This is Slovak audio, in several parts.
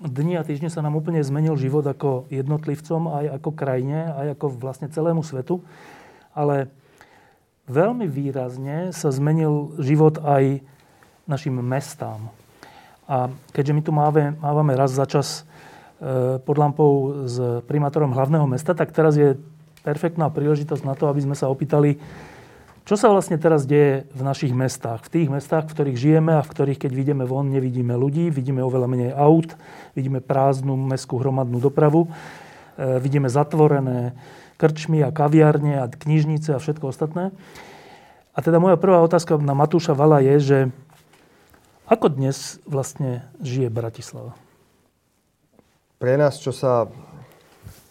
dni a týždne sa nám úplne zmenil život ako jednotlivcom, aj ako krajine, aj ako vlastne celému svetu. Ale veľmi výrazne sa zmenil život aj našim mestám. A keďže my tu máme, mávame raz za čas e, pod lampou s primátorom hlavného mesta, tak teraz je perfektná príležitosť na to, aby sme sa opýtali, čo sa vlastne teraz deje v našich mestách? V tých mestách, v ktorých žijeme a v ktorých, keď vidíme von, nevidíme ľudí, vidíme oveľa menej aut, vidíme prázdnu mestskú hromadnú dopravu, e, vidíme zatvorené krčmy a kaviárne a knižnice a všetko ostatné. A teda moja prvá otázka na Matúša Vala je, že ako dnes vlastne žije Bratislava? Pre nás, čo sa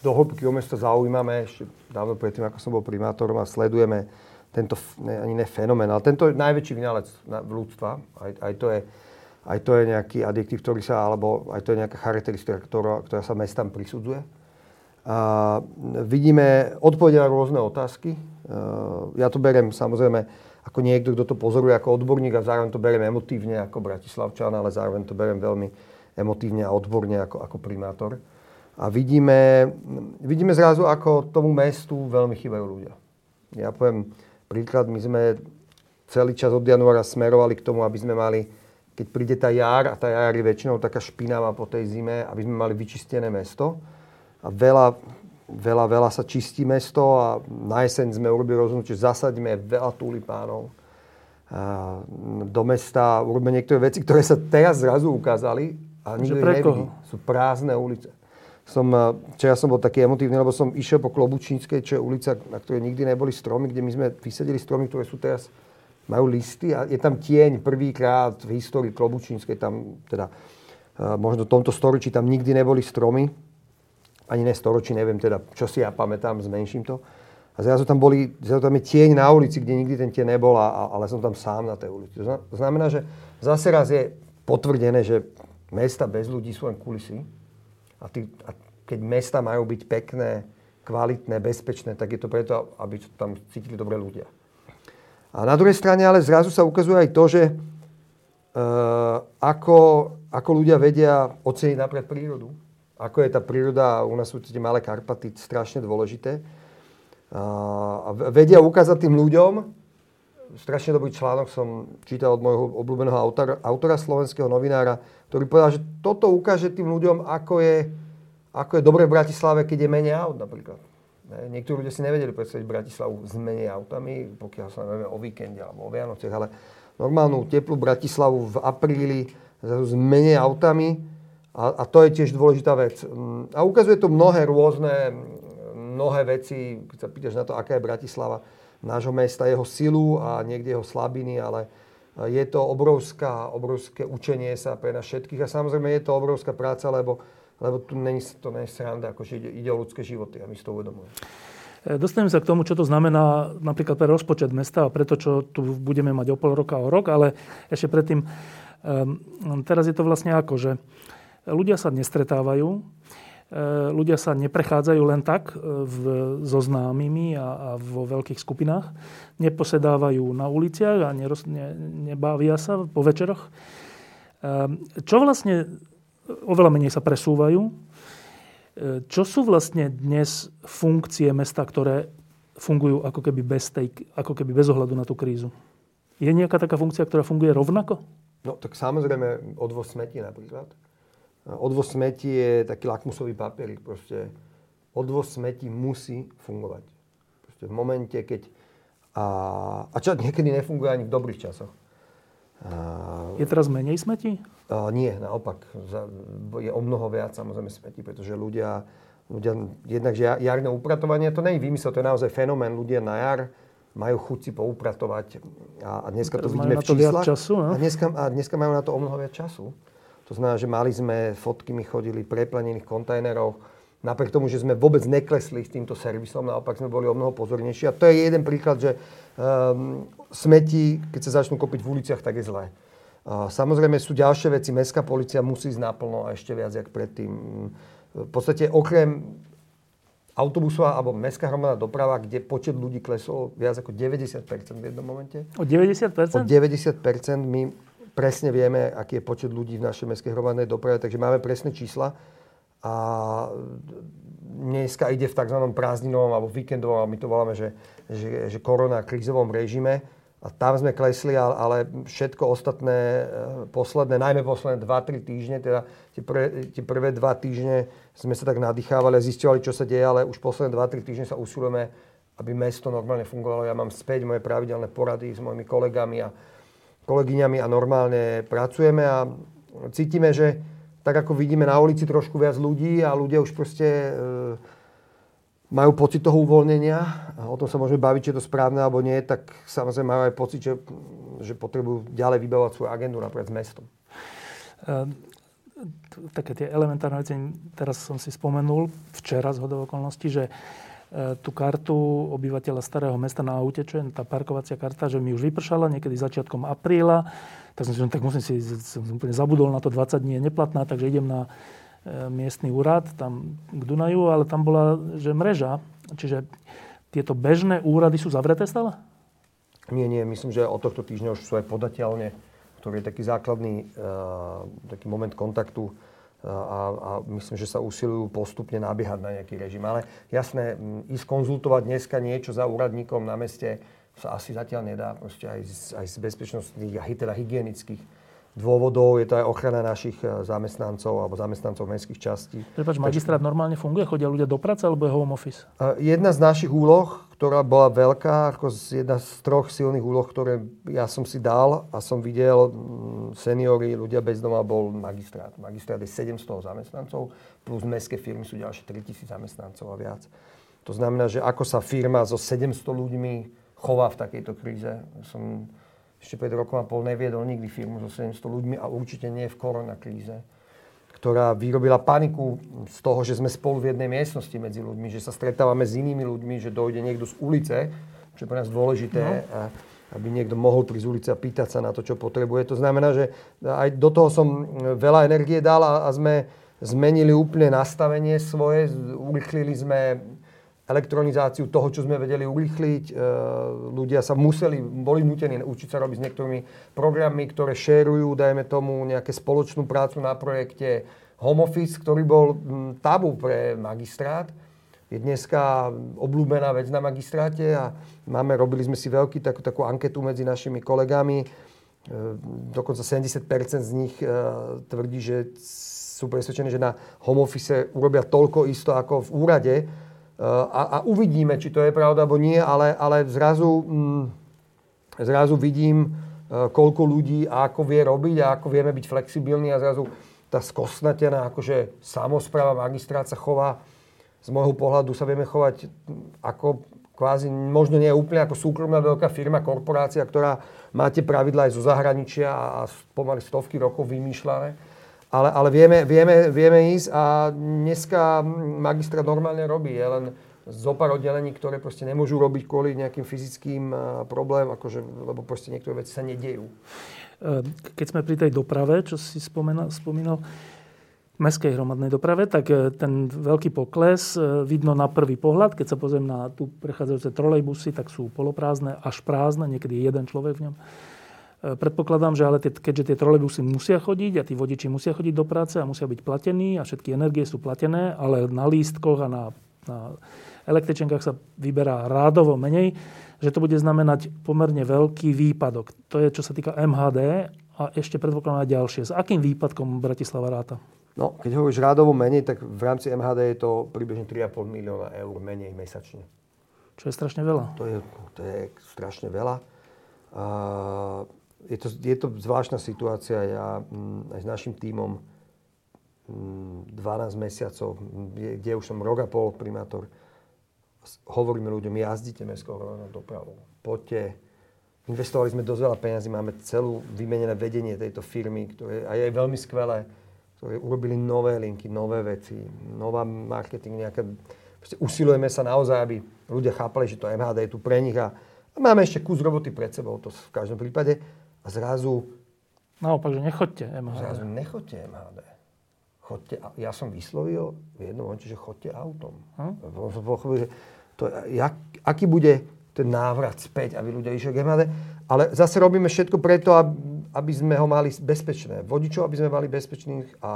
do hĺbky o mesto zaujímame, ešte dávno predtým, ako som bol primátorom a sledujeme tento, ne, ani ne fenomén, ale tento najväčší vynálec ľudstva, aj, aj, to je, aj to je nejaký adjektív, ktorý sa, alebo aj to je nejaká charakteristika, ktorá, ktorá sa mestám prisudzuje. A vidíme odpovede na rôzne otázky. Ja to berem samozrejme ako niekto, kto to pozoruje ako odborník a zároveň to berem emotívne ako Bratislavčan, ale zároveň to berem veľmi emotívne a odborne ako, ako primátor. A vidíme, vidíme zrazu, ako tomu mestu veľmi chýbajú ľudia. Ja poviem, Príklad, my sme celý čas od januára smerovali k tomu, aby sme mali, keď príde tá jar, a tá jar je väčšinou taká špinavá po tej zime, aby sme mali vyčistené mesto. A veľa, veľa, veľa sa čistí mesto a na jeseň sme urobili rozhodnutie, že zasadíme veľa tulipánov do mesta, urobíme niektoré veci, ktoré sa teraz zrazu ukázali a nikto nevidí. Sú prázdne ulice som, eh, včera som bol taký emotívny, lebo som išiel po Klobučínskej, čo je ulica, na ktorej nikdy neboli stromy, kde my sme vysedeli stromy, ktoré sú teraz, majú listy a je tam tieň prvýkrát v histórii Klobučínskej, tam teda eh, možno v tomto storočí tam nikdy neboli stromy, ani ne storočí, neviem teda, čo si ja pamätám, zmenším to. A zrazu tam, boli, zrazu tam je tieň na ulici, kde nikdy ten tieň nebol, ale som tam sám na tej ulici. To znamená, že zase raz je potvrdené, že mesta bez ľudí sú len kulisy a, tí, a keď mesta majú byť pekné, kvalitné, bezpečné, tak je to preto, aby tam cítili dobré ľudia. A na druhej strane ale zrazu sa ukazuje aj to, že e, ako, ako ľudia vedia oceniť napríklad prírodu. Ako je tá príroda, u nás sú tie malé Karpaty strašne dôležité. A vedia ukázať tým ľuďom, strašne dobrý článok som čítal od môjho obľúbeného autora, autora slovenského novinára, ktorý povedal, že toto ukáže tým ľuďom, ako je, ako je dobre v Bratislave, keď je menej aut napríklad. Niektorí ľudia si nevedeli predstaviť Bratislavu s menej autami, pokiaľ sa neviem o víkende alebo o Vianociach, ale normálnu teplú Bratislavu v apríli s menej autami a, a to je tiež dôležitá vec. A ukazuje to mnohé rôzne, mnohé veci, keď sa pýtaš na to, aká je Bratislava, nášho mesta, jeho silu a niekde jeho slabiny, ale je to obrovská, obrovské učenie sa pre nás všetkých a samozrejme je to obrovská práca, lebo, lebo tu není, to není sranda, akože ide, ide o ľudské životy a my si to uvedomujeme. E, dostaneme sa k tomu, čo to znamená napríklad pre rozpočet mesta a preto, čo tu budeme mať o pol roka, o rok, ale ešte predtým, um, teraz je to vlastne ako, že ľudia sa nestretávajú, E, ľudia sa neprechádzajú len tak e, v, so známymi a, a vo veľkých skupinách. Neposedávajú na uliciach a neroz, ne, nebavia sa po večeroch. E, čo vlastne oveľa menej sa presúvajú. Čo sú vlastne dnes funkcie mesta, ktoré fungujú ako keby bez, tej, ako keby bez ohľadu na tú krízu? Je nejaká taká funkcia, ktorá funguje rovnako? No tak samozrejme odvoz smetí napríklad Odvoz smetí je taký lakmusový papierik. Proste odvoz smetí musí fungovať. Proste v momente, keď... A, a čo niekedy nefunguje ani v dobrých časoch. A, je teraz menej smetí? A, nie, naopak. Je o mnoho viac samozrejme smetí, pretože ľudia, ľudia jednak, že jarné upratovanie, to nie je výmysel, to je naozaj fenomén. Ľudia na jar majú chuť si poupratovať a, a dneska to vidíme v číslach. Času, no? a, dneska, a dneska majú na to o mnoho viac času. To znamená, že mali sme, fotky mi chodili preplenených kontajneroch, napriek tomu, že sme vôbec neklesli s týmto servisom, naopak sme boli o mnoho pozornejší. A to je jeden príklad, že um, smeti, keď sa začnú kopiť v uliciach, tak je zlé. Uh, samozrejme sú ďalšie veci. Mestská policia musí ísť naplno a ešte viac, jak predtým. V podstate okrem autobusová alebo mestská hromadná doprava, kde počet ľudí klesol viac ako 90% v jednom momente. O 90%? O 90%. My presne vieme, aký je počet ľudí v našej mestskej hromadnej doprave, takže máme presné čísla. A dneska ide v tzv. prázdninovom alebo víkendovom, my to voláme, že, že, že korona krízovom režime a tam sme klesli, ale všetko ostatné, e, posledné, najmä posledné 2-3 týždne, teda tie prvé, tie prvé 2 týždne sme sa tak nadýchávali a zistovali, čo sa deje, ale už posledné 2-3 týždne sa usilujeme, aby mesto normálne fungovalo. Ja mám späť moje pravidelné porady s mojimi kolegami a kolegyňami a normálne pracujeme a cítime, že tak ako vidíme na ulici trošku viac ľudí a ľudia už proste e, majú pocit toho uvoľnenia, a o tom sa môžeme baviť, či je to správne alebo nie, tak samozrejme majú aj pocit, že, že potrebujú ďalej vybavovať svoju agendu napríklad s mestom. Ehm, také tie elementárne veci, teraz som si spomenul včera z hodov okolností, že tú kartu obyvateľa starého mesta na aute, čo je tá parkovacia karta, že mi už vypršala niekedy začiatkom apríla, tak som si, tak musím si, som úplne zabudol na to, 20 dní je neplatná, takže idem na E, miestny úrad tam k Dunaju, ale tam bola že mreža. Čiže tieto bežné úrady sú zavreté stále? Nie, nie. Myslím, že od tohto týždňa už sú aj podateľne, ktorý je taký základný uh, taký moment kontaktu a, a myslím, že sa usilujú postupne nabiehať na nejaký režim. Ale jasné, ísť konzultovať dneska niečo za úradníkom na meste sa asi zatiaľ nedá. Proste aj z, aj z bezpečnostných a teda hygienických dôvodov, je to aj ochrana našich eh, zamestnancov alebo zamestnancov mestských častí. Prepač, magistrát normálne funguje? Chodia ľudia do práce alebo je home office? Jedna z našich úloh, ktorá bola veľká, ako jedna z troch silných úloh, ktoré ja som si dal a som videl, mm, seniory, ľudia bez doma, bol magistrát. Magistrát je 700 zamestnancov, plus mestské firmy sú ďalšie 3000 zamestnancov a viac. To znamená, že ako sa firma so 700 ľuďmi chová v takejto kríze. Som ešte pred rokom a pol neviedol nikdy firmu so 700 ľuďmi a určite nie v koronakríze, ktorá vyrobila paniku z toho, že sme spolu v jednej miestnosti medzi ľuďmi, že sa stretávame s inými ľuďmi, že dojde niekto z ulice, čo je pre nás dôležité, no. a, aby niekto mohol prísť z ulice a pýtať sa na to, čo potrebuje. To znamená, že aj do toho som veľa energie dal a, a sme zmenili úplne nastavenie svoje, urychlili sme elektronizáciu toho, čo sme vedeli urýchliť. E, ľudia sa museli, boli nutení učiť sa robiť s niektorými programy, ktoré šerujú, dajme tomu, nejaké spoločnú prácu na projekte Home Office, ktorý bol tabu pre magistrát. Je dneska obľúbená vec na magistráte a máme, robili sme si veľký takú, takú anketu medzi našimi kolegami. E, dokonca 70% z nich e, tvrdí, že sú presvedčení, že na home office urobia toľko isto ako v úrade, a, a uvidíme, či to je pravda, alebo nie, ale, ale zrazu, mm, zrazu vidím, e, koľko ľudí a ako vie robiť a ako vieme byť flexibilní a zrazu tá skosnatená akože samozpráva, magistrát sa chová, z môjho pohľadu sa vieme chovať ako kvázi, možno nie úplne ako súkromná veľká firma, korporácia, ktorá máte pravidla aj zo zahraničia a, a pomaly stovky rokov vymýšľané ale, ale vieme, vieme, vieme ísť a dneska magistrát normálne robí. Je len zo pár oddelení, ktoré proste nemôžu robiť kvôli nejakým fyzickým problémom, akože, lebo proste niektoré veci sa nedejú. Ehm, keď sme pri tej doprave, čo si spomínal, spomínal mestskej hromadnej doprave, tak e, ten veľký pokles e, vidno na prvý pohľad. Keď sa pozriem na tu prechádzajúce trolejbusy, tak sú poloprázdne až prázdne, niekedy jeden človek v ňom. E, predpokladám, že ale tie, keďže tie trolejbusy musia chodiť a tí vodiči musia chodiť do práce a musia byť platení a všetky energie sú platené, ale na lístkoch a na, na električenkách sa vyberá rádovo menej, že to bude znamenať pomerne veľký výpadok. To je, čo sa týka MHD a ešte predpokladám aj ďalšie. S akým výpadkom Bratislava ráta? No, keď hovoríš rádovo menej, tak v rámci MHD je to približne 3,5 milióna eur menej mesačne. Čo je strašne veľa. To je, to je strašne veľa. Je to, je to zvláštna situácia. Ja mm, aj s našim tímom m, 12 mesiacov, kde už som rok a pol primátor, hovoríme ľuďom, jazdite mestskou hromadnou dopravou. Poďte, investovali sme dosť veľa peniazy, máme celú vymenené vedenie tejto firmy, ktoré a je veľmi skvelé, ktoré urobili nové linky, nové veci, nová marketing, nejaká... Proste usilujeme sa naozaj, aby ľudia chápali, že to MHD je tu pre nich a, a máme ešte kus roboty pred sebou, to v každom prípade. A zrazu... Naopak, že nechoďte MHD. Zrazu nechoďte MHD. Chodte, ja som vyslovil v jednom momente, že chodte autom. Hm? Pochopil, že to, jak, aký bude ten návrat späť, aby ľudia išli k MHD. Ale zase robíme všetko preto, aby sme ho mali bezpečné. Vodičov, aby sme mali bezpečných a, a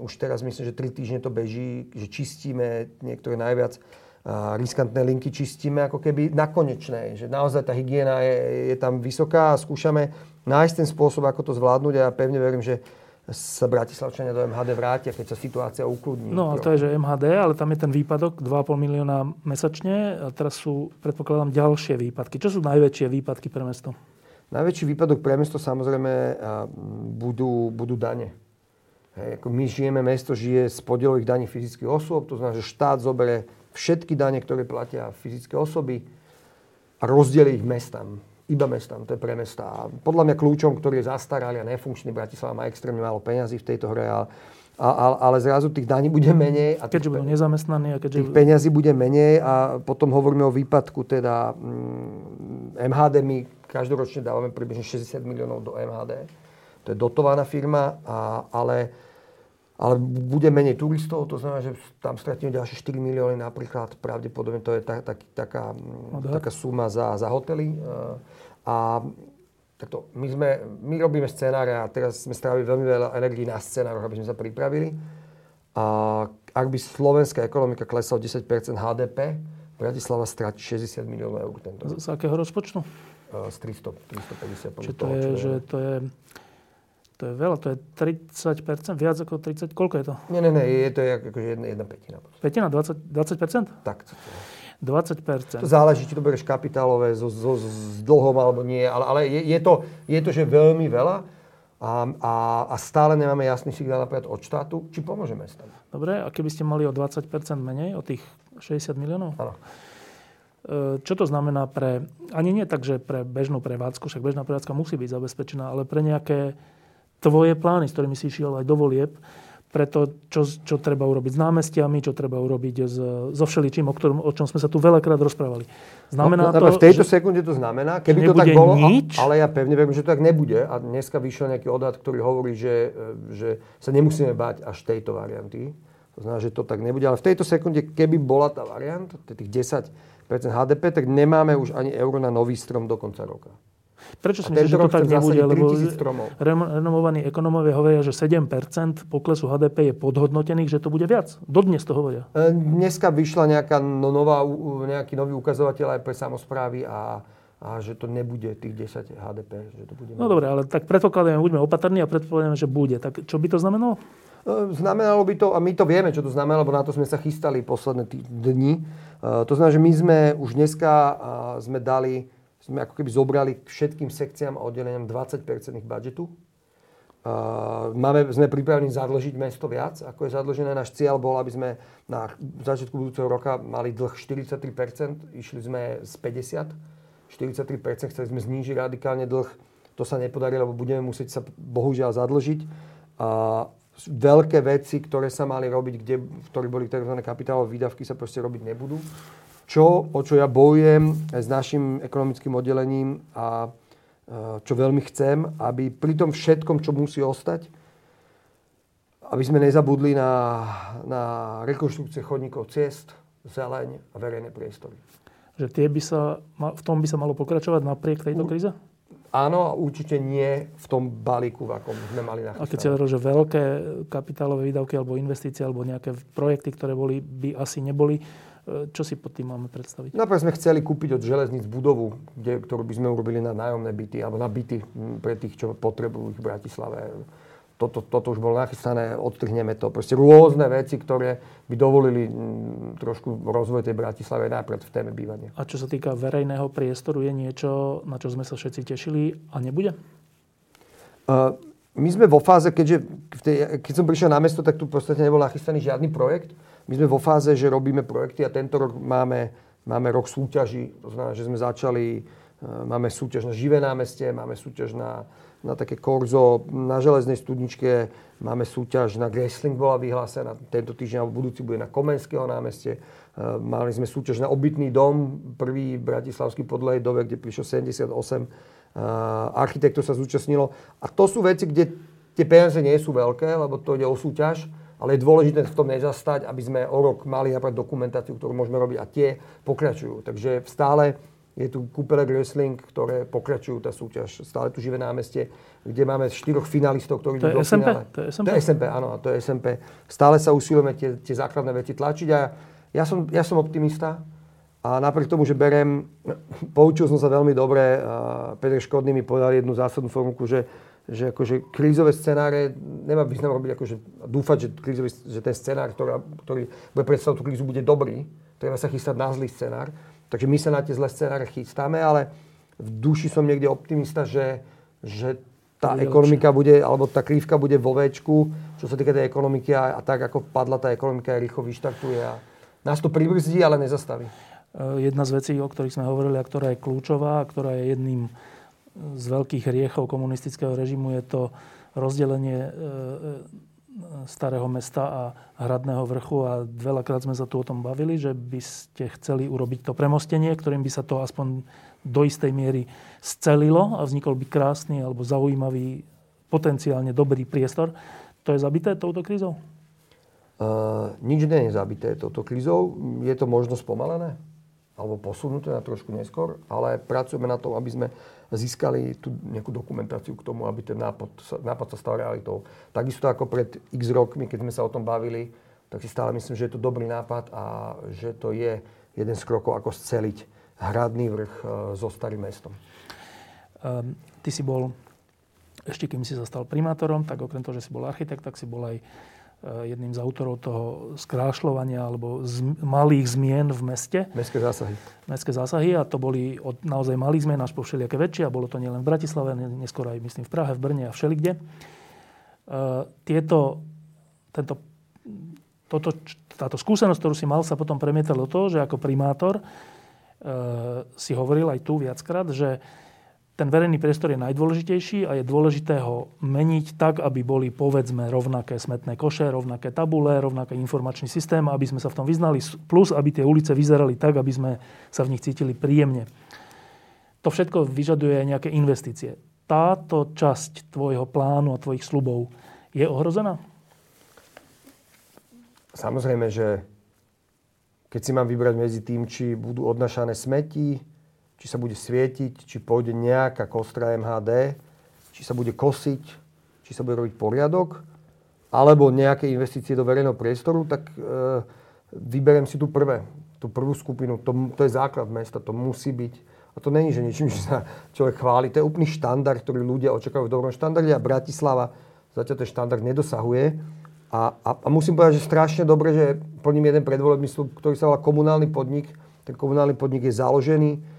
už teraz myslím, že 3 týždne to beží, že čistíme niektoré najviac riskantné linky čistíme ako keby na konečnej. Že naozaj tá hygiena je, je tam vysoká a skúšame nájsť ten spôsob, ako to zvládnuť a ja pevne verím, že sa Bratislavčania do MHD vrátia, keď sa situácia ukludní. No a to je, že MHD, ale tam je ten výpadok 2,5 milióna mesačne a teraz sú, predpokladám, ďalšie výpadky. Čo sú najväčšie výpadky pre mesto? Najväčší výpadok pre mesto samozrejme budú, budú dane. Hej, ako my žijeme, mesto žije z podielových daní fyzických osôb, to znamená, že štát zobere všetky dane, ktoré platia fyzické osoby a rozdieli ich mestám iba mestám, to je pre mesta. A podľa mňa kľúčom, ktorý je zastaralý a nefunkčný, Bratislava má extrémne málo peňazí v tejto hre, a, a, ale zrazu tých daní bude menej. A keďže budú nezamestnaní. A keďže... Tých peňazí bude menej a potom hovoríme o výpadku, teda mm, MHD my každoročne dávame približne 60 miliónov do MHD. To je dotovaná firma, a, ale ale bude menej turistov, to znamená, že tam stratíme ďalšie 4 milióny napríklad, pravdepodobne to je ta, ta, taká, taká suma za, za hotely. A takto, my, sme, my robíme scenáre a teraz sme strávili veľmi veľa energií na scenároch, aby sme sa pripravili. A ak by slovenská ekonomika klesla o 10% HDP, Bratislava stratí 60 miliónov eur tento. Z, z akého rozpočtu? Z 300, 350. Čiže to je, že to je to je veľa, to je 30%, viac ako 30, koľko je to? Nie, nie, nie, je to akože jedna, jedna petina. Petina, 20, 20%? Tak. 20%. To záleží, či to bereš kapitálové so, so, s dlhom alebo nie, ale, ale je, je, to, je to, že veľmi veľa a, a, a stále nemáme jasný signál napríklad od štátu, či pomôže mestám. Dobre, a keby ste mali o 20% menej, o tých 60 miliónov? Áno. E, čo to znamená pre, ani nie tak, že pre bežnú prevádzku, však bežná prevádzka musí byť zabezpečená, ale pre nejaké tvoje plány, s ktorými si išiel aj do volieb, preto, čo, čo treba urobiť s námestiami, čo treba urobiť s, so všeličím, o, ktorom, o čom sme sa tu veľakrát rozprávali. Znamená no, no, to, v tejto že, sekunde to znamená, keby to tak bolo, nič? ale ja pevne verím, že to tak nebude. A dneska vyšiel nejaký odhad, ktorý hovorí, že, že sa nemusíme báť až tejto varianty. To znamená, že to tak nebude. Ale v tejto sekunde, keby bola tá varianta, tých 10% HDP, tak nemáme už ani euro na nový strom do konca roka. Prečo si myslíš, že to tak nebude? Lebo renomovaní ekonómovia hovoria, že 7% poklesu HDP je podhodnotených, že to bude viac. Dodnes to hovoria. E, dneska vyšla nejaká no, nová, nejaký nový ukazovateľ aj pre samozprávy a a že to nebude tých 10 HDP. Že to bude no dobre, ale tak predpokladáme, buďme opatrní a predpokladáme, že bude. Tak čo by to znamenalo? E, znamenalo by to, a my to vieme, čo to znamená, lebo na to sme sa chystali posledné dni. E, to znamená, že my sme už dneska sme dali sme ako keby zobrali k všetkým sekciám a oddeleniam 20% ich budžetu. Máme, sme pripravení zadlžiť mesto viac, ako je zadlžené. Náš cieľ bol, aby sme na začiatku budúceho roka mali dlh 43%, išli sme z 50%, 43%, chceli sme znížiť radikálne dlh. To sa nepodarilo, lebo budeme musieť sa bohužiaľ zadlžiť. Uh, veľké veci, ktoré sa mali robiť, kde, v ktorých boli tzv. kapitálové výdavky, sa proste robiť nebudú čo, o čo ja bojujem s našim ekonomickým oddelením a e, čo veľmi chcem, aby pri tom všetkom, čo musí ostať, aby sme nezabudli na, na rekonštrukcie chodníkov, ciest, zeleň a verejné priestory. Že tie by sa, v tom by sa malo pokračovať napriek tejto kríze? Áno, a určite nie v tom balíku, v akom sme mali nachystané. A keď si hovoril, že veľké kapitálové výdavky alebo investície alebo nejaké projekty, ktoré boli, by asi neboli, čo si pod tým máme predstaviť? Napríklad sme chceli kúpiť od železníc budovu, kde, ktorú by sme urobili na nájomné byty, alebo na byty pre tých, čo potrebujú v Bratislave. Toto, toto už bolo nachystané, odtrhneme to. Proste rôzne veci, ktoré by dovolili trošku rozvoj tej Bratislave najprv v téme bývania. A čo sa týka verejného priestoru, je niečo, na čo sme sa všetci tešili a nebude? Uh, my sme vo fáze, keďže tej, keď som prišiel na mesto, tak tu v podstate nebol nachystaný žiadny projekt. My sme vo fáze, že robíme projekty a tento rok máme, máme rok súťaží. To znamená, že sme začali máme súťaž na živé námestie, máme súťaž na, na také korzo na železnej studničke, máme súťaž na Gressling bola vyhlásená, tento týždeň alebo budúci bude na Komenského námestie. Mali sme súťaž na obytný dom, prvý bratislavský podlej dove, kde prišlo 78 architektov sa zúčastnilo. A to sú veci, kde tie peniaze nie sú veľké, lebo to ide o súťaž, ale je dôležité v tom nezastať, aby sme o rok mali napríklad dokumentáciu, ktorú môžeme robiť a tie pokračujú. Takže stále je tu Kúpele Wrestling, ktoré pokračujú tá súťaž. Stále tu živé námestie, kde máme štyroch finalistov, ktorí to idú do SMP? finále. To je SMP? To je SMP, áno, to je SMP. Stále sa usilujeme tie, tie základné veci tlačiť a ja som, ja som optimista a napriek tomu, že berem, poučil som sa veľmi dobre, Peter Škodný mi povedal jednu zásadnú formulku, že že akože krízové scenáre nemá význam robiť akože dúfať, že, krízový, že ten scenár, ktorý, ktorý bude predstavovať tú krízu, bude dobrý. Treba sa chystať na zlý scenár. Takže my sa na tie zlé scenáre chystáme, ale v duši som niekde optimista, že, že tá bude ekonomika lepšie. bude, alebo tá krívka bude vo väčku, čo sa týka tej ekonomiky a, a tak, ako padla tá ekonomika, rýchlo vyštartuje a nás to pribrzdí, ale nezastaví. Jedna z vecí, o ktorých sme hovorili a ktorá je kľúčová, a ktorá je jedným z veľkých hriechov komunistického režimu je to rozdelenie e, e, starého mesta a hradného vrchu a veľakrát sme sa tu o tom bavili, že by ste chceli urobiť to premostenie, ktorým by sa to aspoň do istej miery scelilo a vznikol by krásny alebo zaujímavý, potenciálne dobrý priestor. To je zabité touto krízou? Uh, nič nie je zabité touto krízou. Je to možno spomalené? Alebo posunuté na trošku neskôr, ale pracujeme na tom, aby sme získali tú nejakú dokumentáciu k tomu, aby ten nápad, nápad sa stal realitou. Takisto ako pred x rokmi, keď sme sa o tom bavili, tak si stále myslím, že je to dobrý nápad a že to je jeden z krokov, ako sceliť hradný vrch e, so starým mestom. Um, ty si bol, ešte kým si sa stal primátorom, tak okrem toho, že si bol architekt, tak si bol aj jedným z autorov toho skrášľovania alebo z malých zmien v meste. Mestské zásahy. Mestské zásahy a to boli od naozaj malých zmien až po všelijaké väčšie a bolo to nielen v Bratislave, neskôr aj myslím v Prahe, v Brne a všelikde. Uh, tieto, tento, toto, táto skúsenosť, ktorú si mal, sa potom premietala do toho, že ako primátor uh, si hovoril aj tu viackrát, že ten verejný priestor je najdôležitejší a je dôležité ho meniť tak, aby boli povedzme rovnaké smetné koše, rovnaké tabule, rovnaký informačný systém, aby sme sa v tom vyznali, plus aby tie ulice vyzerali tak, aby sme sa v nich cítili príjemne. To všetko vyžaduje aj nejaké investície. Táto časť tvojho plánu a tvojich slubov je ohrozená? Samozrejme, že keď si mám vybrať medzi tým, či budú odnašané smeti, či sa bude svietiť, či pôjde nejaká kostra MHD, či sa bude kosiť, či sa bude robiť poriadok, alebo nejaké investície do verejného priestoru, tak e, vyberiem si tu prvé, tú prvú skupinu. To, to je základ mesta, to musí byť. A to není, že niečím, že sa človek chváli. To je úplný štandard, ktorý ľudia očakávajú v dobrom štandarde a Bratislava zatiaľ ten štandard nedosahuje. A, a, a musím povedať, že strašne dobre, že plním jeden predvolebný slub, ktorý sa volá komunálny podnik. Ten komunálny podnik je založený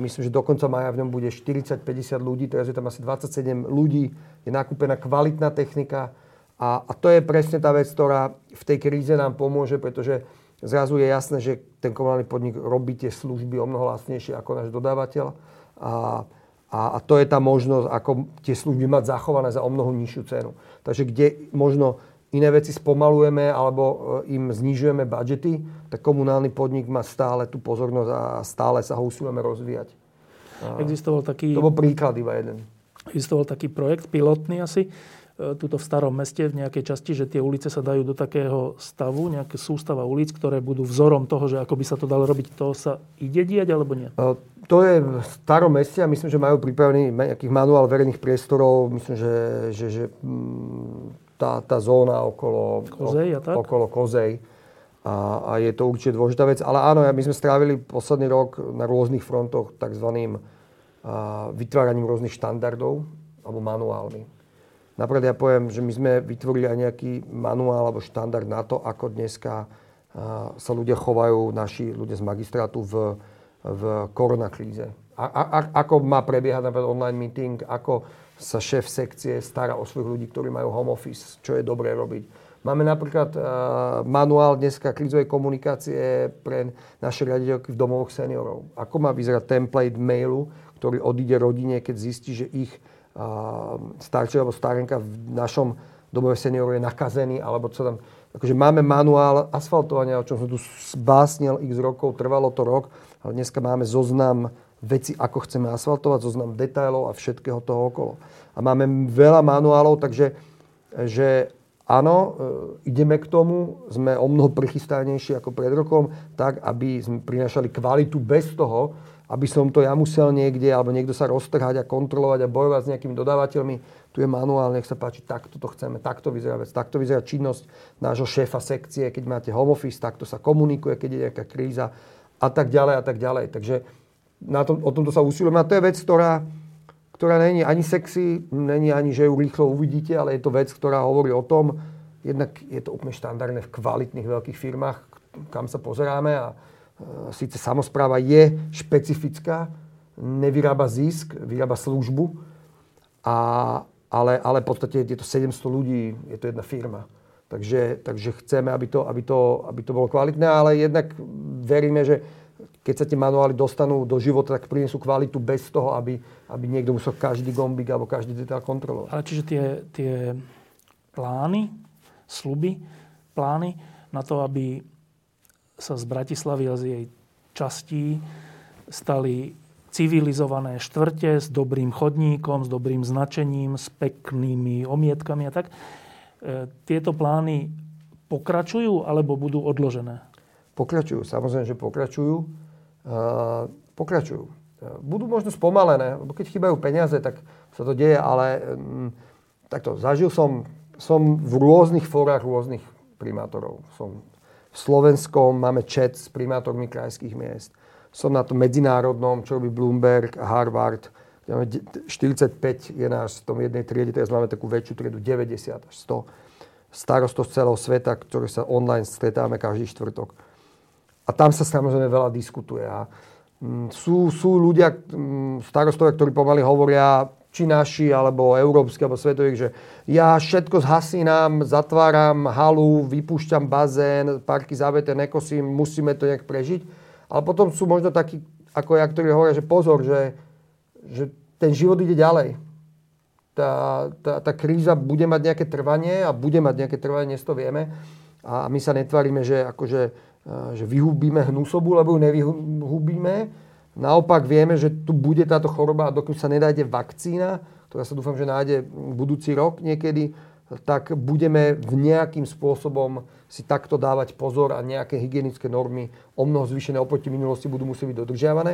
myslím, že do konca maja v ňom bude 40-50 ľudí, teraz je tam asi 27 ľudí, je nakúpená kvalitná technika a, a to je presne tá vec, ktorá v tej kríze nám pomôže, pretože zrazu je jasné, že ten komunálny podnik robí tie služby o mnoho lacnejšie ako náš dodávateľ a, a, a to je tá možnosť, ako tie služby mať zachované za o mnoho nižšiu cenu. Takže kde možno iné veci spomalujeme alebo e, im znižujeme budžety, tak komunálny podnik má stále tú pozornosť a stále sa ho usilujeme rozvíjať. Existoval taký... To bol príklad iba jeden. Existoval taký projekt, pilotný asi, e, tuto v starom meste v nejakej časti, že tie ulice sa dajú do takého stavu, nejaké sústava ulic, ktoré budú vzorom toho, že ako by sa to dalo robiť, to sa ide diať alebo nie? E, to je v starom meste a myslím, že majú pripravený nejakých manuál verejných priestorov. Myslím, že, že, že mm, tá, tá zóna okolo Kozej, a tak? okolo Kozej. A, a je to určite dôležitá vec. Ale áno, my sme strávili posledný rok na rôznych frontoch tzv. vytváraním rôznych štandardov alebo manuálmi. Napríklad ja poviem, že my sme vytvorili aj nejaký manuál alebo štandard na to, ako dneska sa ľudia chovajú, naši ľudia z magistrátu v, v koronakríze. A, a, ako má prebiehať napríklad online meeting, ako sa šéf sekcie stará o svojich ľudí, ktorí majú home office, čo je dobré robiť. Máme napríklad uh, manuál dneska krizovej komunikácie pre naše riaditeľky v domovoch seniorov. Ako má vyzerať template mailu, ktorý odíde rodine, keď zistí, že ich uh, starček alebo starenka v našom domove seniorov je nakazený, alebo čo tam... Akože máme manuál asfaltovania, o čom som tu básnil x rokov, trvalo to rok, ale dneska máme zoznam veci, ako chceme asfaltovať, zoznam detailov a všetkého toho okolo. A máme veľa manuálov, takže že Áno, e, ideme k tomu, sme o mnoho prichystanejší ako pred rokom, tak, aby sme prinášali kvalitu bez toho, aby som to ja musel niekde, alebo niekto sa roztrhať a kontrolovať a bojovať s nejakými dodávateľmi. Tu je manuál, nech sa páči, takto to chceme, takto vyzerá vec, takto vyzerá činnosť nášho šéfa sekcie, keď máte home office, takto sa komunikuje, keď je nejaká kríza a tak ďalej a tak ďalej. Takže na tom, o tomto sa usilujeme a to je vec, ktorá, ktorá není ani sexy, není ani, že ju rýchlo uvidíte, ale je to vec, ktorá hovorí o tom, jednak je to úplne štandardné v kvalitných veľkých firmách, kam sa pozeráme a e, síce samozpráva je špecifická, nevyrába zisk, vyrába službu, a, ale, ale v podstate je to 700 ľudí, je to jedna firma. Takže, takže chceme, aby to, aby, to, aby to bolo kvalitné, ale jednak veríme, že keď sa tie manuály dostanú do života, tak prinesú kvalitu bez toho, aby, aby niekto musel každý gombík alebo každý detail kontrolovať. Ale čiže tie, tie plány, sluby, plány na to, aby sa z Bratislavy a z jej častí stali civilizované štvrte s dobrým chodníkom, s dobrým značením, s peknými omietkami a tak. E, tieto plány pokračujú alebo budú odložené? Pokračujú, samozrejme, že pokračujú pokračujú. Budú možno spomalené, lebo keď chýbajú peniaze, tak sa to deje, ale um, takto, zažil som, som v rôznych fórach rôznych primátorov. Som v Slovenskom, máme chat s primátormi krajských miest. Som na tom medzinárodnom, čo robí Bloomberg Harvard. 45 je náš v tom jednej triede, teraz máme takú väčšiu triedu, 90 až 100 starostov z celého sveta, ktoré sa online stretáme každý štvrtok. A tam sa samozrejme veľa diskutuje. A mm, sú, sú ľudia, mm, starostovia, ktorí pomaly hovoria, či naši, alebo európsky, alebo svetových, že ja všetko zhasínam, zatváram halu, vypúšťam bazén, parky zavete, nekosím, musíme to nejak prežiť. Ale potom sú možno takí, ako ja, ktorí hovoria, že pozor, že, že ten život ide ďalej. Tá, tá, tá kríza bude mať nejaké trvanie a bude mať nejaké trvanie, dnes to vieme. A my sa netvárime, že akože že vyhubíme hnusobu, lebo ju nevyhubíme. Naopak vieme, že tu bude táto choroba a dokým sa nedájde vakcína, ktorá sa dúfam, že nájde budúci rok niekedy, tak budeme v nejakým spôsobom si takto dávať pozor a nejaké hygienické normy o mnoho zvýšené oproti minulosti budú musieť byť dodržiavané.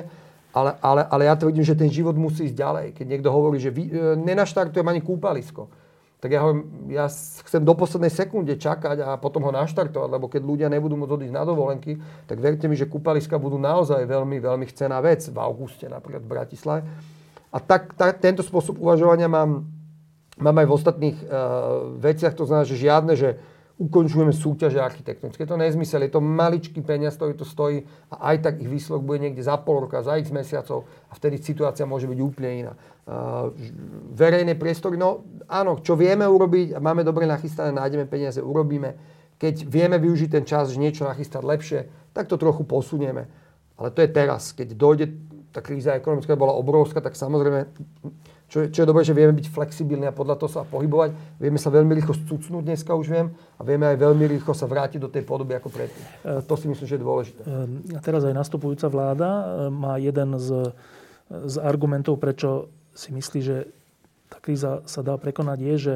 Ale, ale, ale ja tvrdím, že ten život musí ísť ďalej. Keď niekto hovorí, že vy, e, nenaštartujem ani kúpalisko tak ja, ho, ja chcem do poslednej sekunde čakať a potom ho naštartovať, lebo keď ľudia nebudú môcť odísť na dovolenky, tak verte mi, že kúpaliska budú naozaj veľmi, veľmi chcená vec v auguste napríklad v Bratislave. A tak, tak tento spôsob uvažovania mám, mám aj v ostatných uh, veciach, to znamená, že žiadne, že ukončujeme súťaže architektonické. To nezmysel, je to maličký peniaz, ktorý to stojí a aj tak ich výsledok bude niekde za pol roka, za x mesiacov a vtedy situácia môže byť úplne iná. Verejné priestory, no áno, čo vieme urobiť máme dobre nachystané, nájdeme peniaze, urobíme. Keď vieme využiť ten čas, že niečo nachystať lepšie, tak to trochu posunieme. Ale to je teraz. Keď dojde, tá kríza ekonomická bola obrovská, tak samozrejme čo, čo je dobré, že vieme byť flexibilní a podľa toho sa pohybovať. Vieme sa veľmi rýchlo stucnúť dneska už viem a vieme aj veľmi rýchlo sa vrátiť do tej podoby ako predtým. A to si myslím, že je dôležité. Ehm, a teraz aj nastupujúca vláda ehm, má jeden z, z argumentov, prečo si myslí, že tá kríza sa dá prekonať, je, že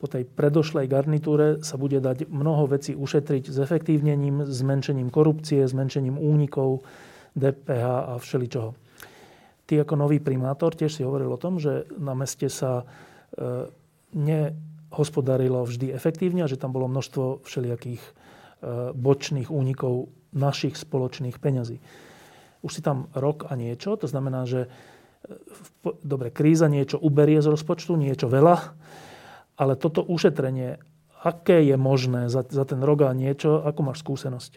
po tej predošlej garnitúre sa bude dať mnoho vecí ušetriť s efektívnením, zmenšením korupcie, zmenšením únikov, DPH a všeličoho ty ako nový primátor tiež si hovoril o tom, že na meste sa e, nehospodarilo vždy efektívne a že tam bolo množstvo všelijakých e, bočných únikov našich spoločných peňazí. Už si tam rok a niečo, to znamená, že e, dobre, kríza niečo uberie z rozpočtu, niečo veľa, ale toto ušetrenie, aké je možné za, za ten rok a niečo, ako máš skúsenosť?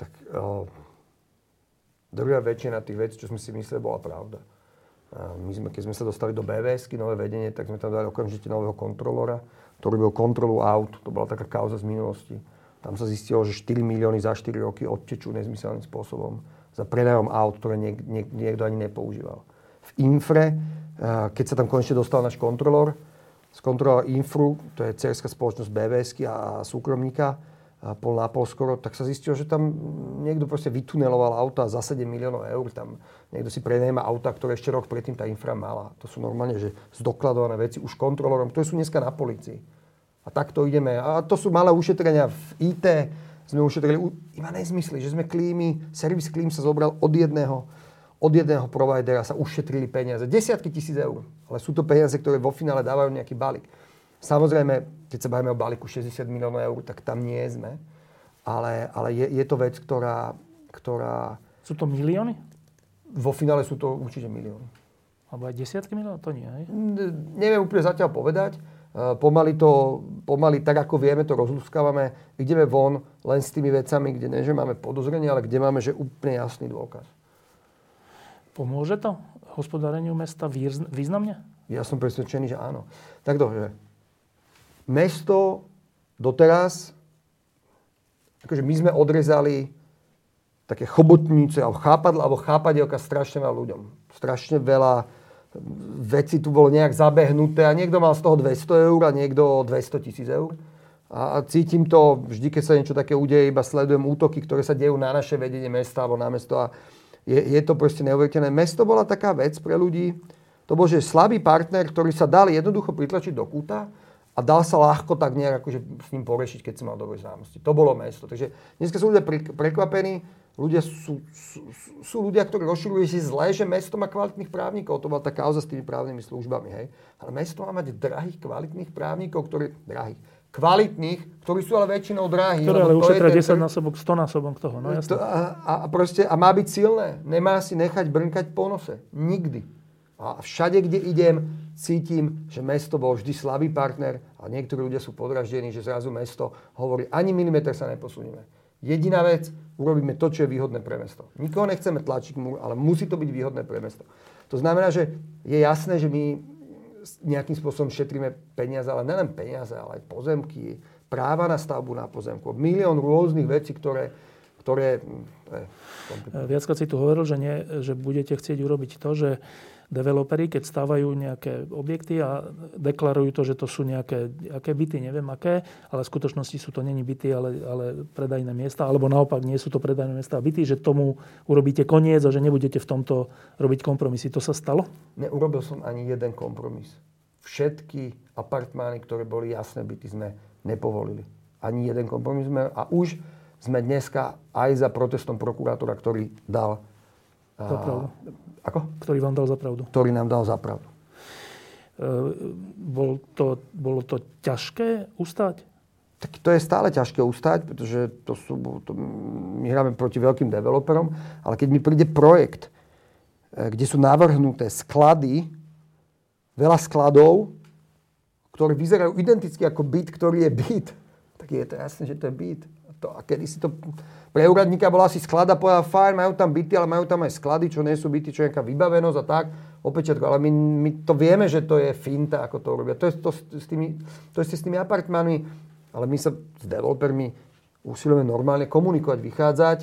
Tak uh Druhá väčšina tých vecí, čo sme si mysleli, bola pravda. My sme, keď sme sa dostali do BVS, nové vedenie, tak sme tam dali okamžite nového kontrolora, ktorý bol kontrolu aut. To bola taká kauza z minulosti. Tam sa zistilo, že 4 milióny za 4 roky odtečú nezmyselným spôsobom za predajom aut, ktoré niek, niek, niekto ani nepoužíval. V infre, keď sa tam konečne dostal náš kontrolor, z kontrola Infru, to je cerská spoločnosť BVS a súkromníka, pol na pol skoro, tak sa zistilo, že tam niekto proste vytuneloval auta za 7 miliónov eur. Tam niekto si prenajma auta, ktoré ešte rok predtým tá infra mala. To sú normálne, že zdokladované veci už kontrolorom, ktoré sú dneska na policii. A takto ideme. A to sú malé ušetrenia v IT. Sme ušetrili iba nezmysly, že sme klímy, servis klím sa zobral od jedného, od jedného providera, sa ušetrili peniaze. Desiatky tisíc eur. Ale sú to peniaze, ktoré vo finále dávajú nejaký balík. Samozrejme, keď sa bavíme o balíku 60 miliónov eur, tak tam nie sme. Ale, ale je, je to vec, ktorá, ktorá... Sú to milióny? Vo finále sú to určite milióny. Alebo aj desiatky miliónov? To nie, hej? Neviem úplne zatiaľ povedať. E, pomaly to, pomaly tak ako vieme, to rozluskávame. Ideme von len s tými vecami, kde nie, že máme podozrenie, ale kde máme, že úplne jasný dôkaz. Pomôže to hospodáreniu mesta významne? Ja som presvedčený, že áno. Takto, že mesto doteraz, akože my sme odrezali také chobotnice alebo chápadla, alebo chápadielka strašne veľa ľuďom. Strašne veľa veci tu bolo nejak zabehnuté a niekto mal z toho 200 eur a niekto 200 tisíc eur. A cítim to, vždy keď sa niečo také udeje, iba sledujem útoky, ktoré sa dejú na naše vedenie mesta alebo na mesto a je, je to proste neuveriteľné. Mesto bola taká vec pre ľudí, to bol, že slabý partner, ktorý sa dal jednoducho pritlačiť do kúta a dal sa ľahko tak nejak akože s ním porešiť, keď si mal dobré známosti. To bolo mesto. Takže dneska sú ľudia prekvapení, ľudia sú, sú, sú ľudia, ktorí rozširujú si zle, že mesto má kvalitných právnikov. To bola tá kauza s tými právnymi službami. Hej. Ale mesto má mať drahých, kvalitných právnikov, ktorí... Drahých. Kvalitných, ktorí sú ale väčšinou drahí. Ktoré ale ušetria 10 násobok, 100 násobok toho. No, to, a, a, proste, a má byť silné. Nemá si nechať brnkať po nose. Nikdy. A všade, kde idem, cítim, že mesto bol vždy slabý partner a niektorí ľudia sú podraždení, že zrazu mesto hovorí, ani milimeter sa neposunieme. Jediná vec, urobíme to, čo je výhodné pre mesto. Nikoho nechceme tlačiť múr, ale musí to byť výhodné pre mesto. To znamená, že je jasné, že my nejakým spôsobom šetríme peniaze, ale nelen peniaze, ale aj pozemky, práva na stavbu na pozemku, milión rôznych vecí, ktoré, ktoré... Eh, Viackrát si tu hovoril, že, nie, že budete chcieť urobiť to, že developeri, keď stávajú nejaké objekty a deklarujú to, že to sú nejaké aké byty, neviem aké, ale v skutočnosti sú to není byty, ale, ale predajné miesta, alebo naopak nie sú to predajné miesta a byty, že tomu urobíte koniec a že nebudete v tomto robiť kompromisy. To sa stalo? Neurobil som ani jeden kompromis. Všetky apartmány, ktoré boli jasné byty, sme nepovolili. Ani jeden kompromis sme a už sme dneska aj za protestom prokurátora, ktorý dal za pravdu. Ako? Ktorý vám dal za pravdu. Ktorý nám dal za pravdu. E, bol to, bolo to ťažké ustať? Tak to je stále ťažké ustať, pretože to sú, to, my hráme proti veľkým developerom, ale keď mi príde projekt, e, kde sú navrhnuté sklady, veľa skladov, ktoré vyzerajú identicky ako byt, ktorý je byt, tak je to jasné, že to je byt. To, a kedy si to pre úradníka bola asi sklada, povedal, fajn, majú tam byty, ale majú tam aj sklady, čo nie sú byty, čo je nejaká vybavenosť a tak. Opäť, ale my, my to vieme, že to je finta, ako to robia. To je to, s tými, to je s tými apartmanmi, ale my sa s developermi usilujeme normálne komunikovať, vychádzať.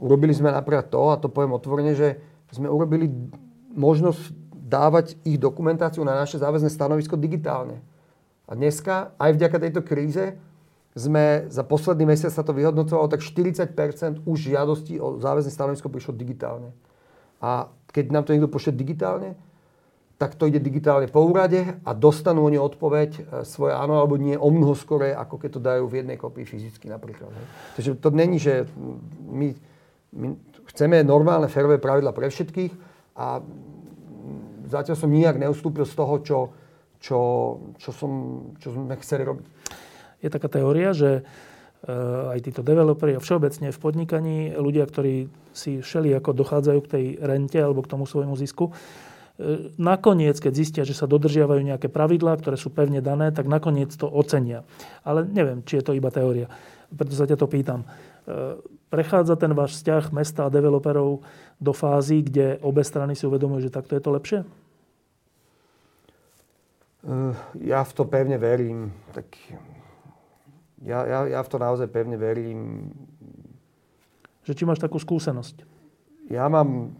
Urobili sme napríklad to, a to poviem otvorene, že sme urobili možnosť dávať ich dokumentáciu na naše záväzné stanovisko digitálne. A dneska, aj vďaka tejto kríze, sme za posledný mesiac sa to vyhodnocovalo, tak 40% už žiadostí o záväzné stanovisko prišlo digitálne. A keď nám to niekto pošle digitálne, tak to ide digitálne po úrade a dostanú oni odpoveď e, svoje áno alebo nie o mnoho skore, ako keď to dajú v jednej kopii fyzicky napríklad. Takže to není, že my, my chceme normálne férové pravidla pre všetkých a zatiaľ som nijak neustúpil z toho, čo, čo, čo, som, čo sme chceli robiť je taká teória, že eh, aj títo developeri a všeobecne v podnikaní ľudia, ktorí si šeli ako dochádzajú k tej rente alebo k tomu svojmu zisku, eh, nakoniec, keď zistia, že sa dodržiavajú nejaké pravidlá, ktoré sú pevne dané, tak nakoniec to ocenia. Ale neviem, či je to iba teória. Preto sa ťa to pýtam. prechádza ten váš vzťah mesta a developerov do fázy, kde obe strany si uvedomujú, že takto je to lepšie? Ja v to pevne verím. Tak ja, ja, ja v to naozaj pevne verím. Že či máš takú skúsenosť? Ja mám,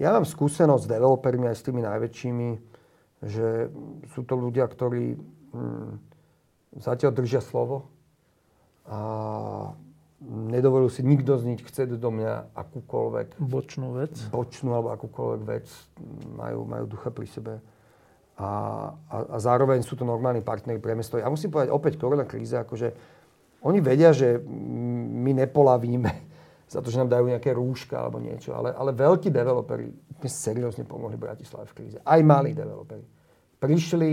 ja mám skúsenosť s developermi aj s tými najväčšími, že sú to ľudia, ktorí hm, zatiaľ držia slovo a nedovolil si nikto z nich chceť do mňa akúkoľvek... Bočnú vec. Bočnú alebo akúkoľvek vec. Majú, majú ducha pri sebe. A, a, a zároveň sú to normálni partneri pre mesto. Ja musím povedať opäť korona kríza, akože oni vedia, že my nepolavíme za to, že nám dajú nejaké rúška alebo niečo, ale, ale veľkí developeri úplne seriózne pomohli Bratislave v kríze. Aj malí developeri. Prišli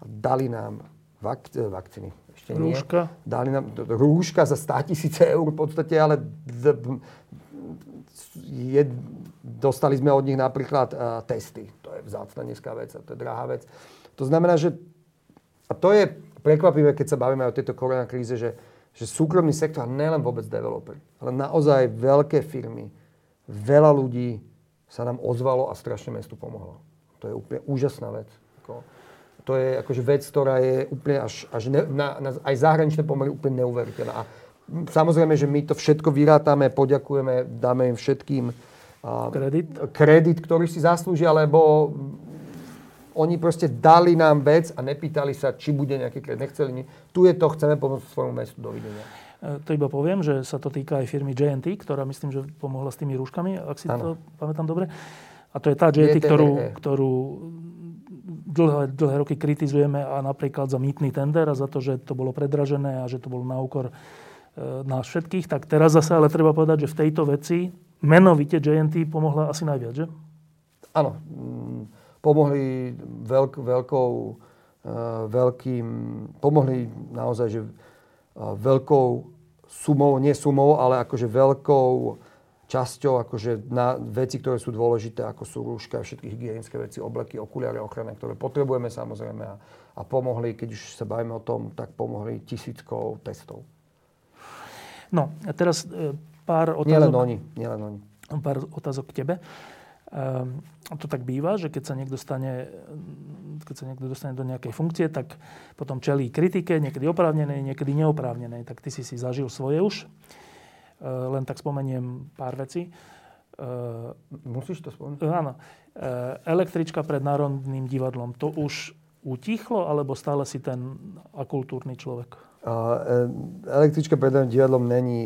a dali nám vak, vakcíny ešte rúška? nie. Dali nám rúška za 100 tisíce eur v podstate, ale je, dostali sme od nich napríklad uh, testy. To je vzácna dneska vec a to je drahá vec. To znamená, že a to je prekvapivé, keď sa bavíme o tejto koronakríze, že, že súkromný sektor, a nelen vôbec developer, ale naozaj veľké firmy, veľa ľudí sa nám ozvalo a strašne mestu pomohlo. To je úplne úžasná vec. To je akože vec, ktorá je úplne až, až ne, na, na, aj zahraničné pomery úplne neuveriteľná. A samozrejme, že my to všetko vyrátame, poďakujeme, dáme im všetkým kredit. kredit, ktorý si zaslúžia, lebo oni proste dali nám vec a nepýtali sa, či bude nejaký kredit. Nechceli ni- Tu je to, chceme pomôcť svojmu mestu. Dovidenia. E, to iba poviem, že sa to týka aj firmy JNT, ktorá myslím, že pomohla s tými rúškami, ak si ano. to pamätám dobre. A to je tá JNT, ktorú, ktorú dlhé, dlhé roky kritizujeme a napríklad za mýtny tender a za to, že to bolo predražené a že to bolo na úkor e, nás všetkých, tak teraz zase ale treba povedať, že v tejto veci menovite JNT pomohla asi najviac, že? Áno. Mm, pomohli veľk, veľkou, e, veľkým, pomohli naozaj, že e, veľkou sumou, nie sumou, ale akože veľkou časťou akože na veci, ktoré sú dôležité, ako sú rúška, všetky hygienické veci, obleky, okuliare, ochrany, ktoré potrebujeme samozrejme a, a pomohli, keď už sa bavíme o tom, tak pomohli tisíckou testov. No, a teraz e, pár otázok. Nielen oni, nielen oni. Pár otázok k tebe. Um, to tak býva, že keď sa niekto stane, keď sa niekto dostane do nejakej funkcie, tak potom čelí kritike, niekedy oprávnenej, niekedy neoprávnenej. Tak ty si si zažil svoje už. Eh, len tak spomeniem pár vecí. Eh, Musíš to spomenúť? Áno. Električka pred Národným divadlom, to už utichlo, alebo stále si ten akultúrny človek? Električka pred Národným divadlom není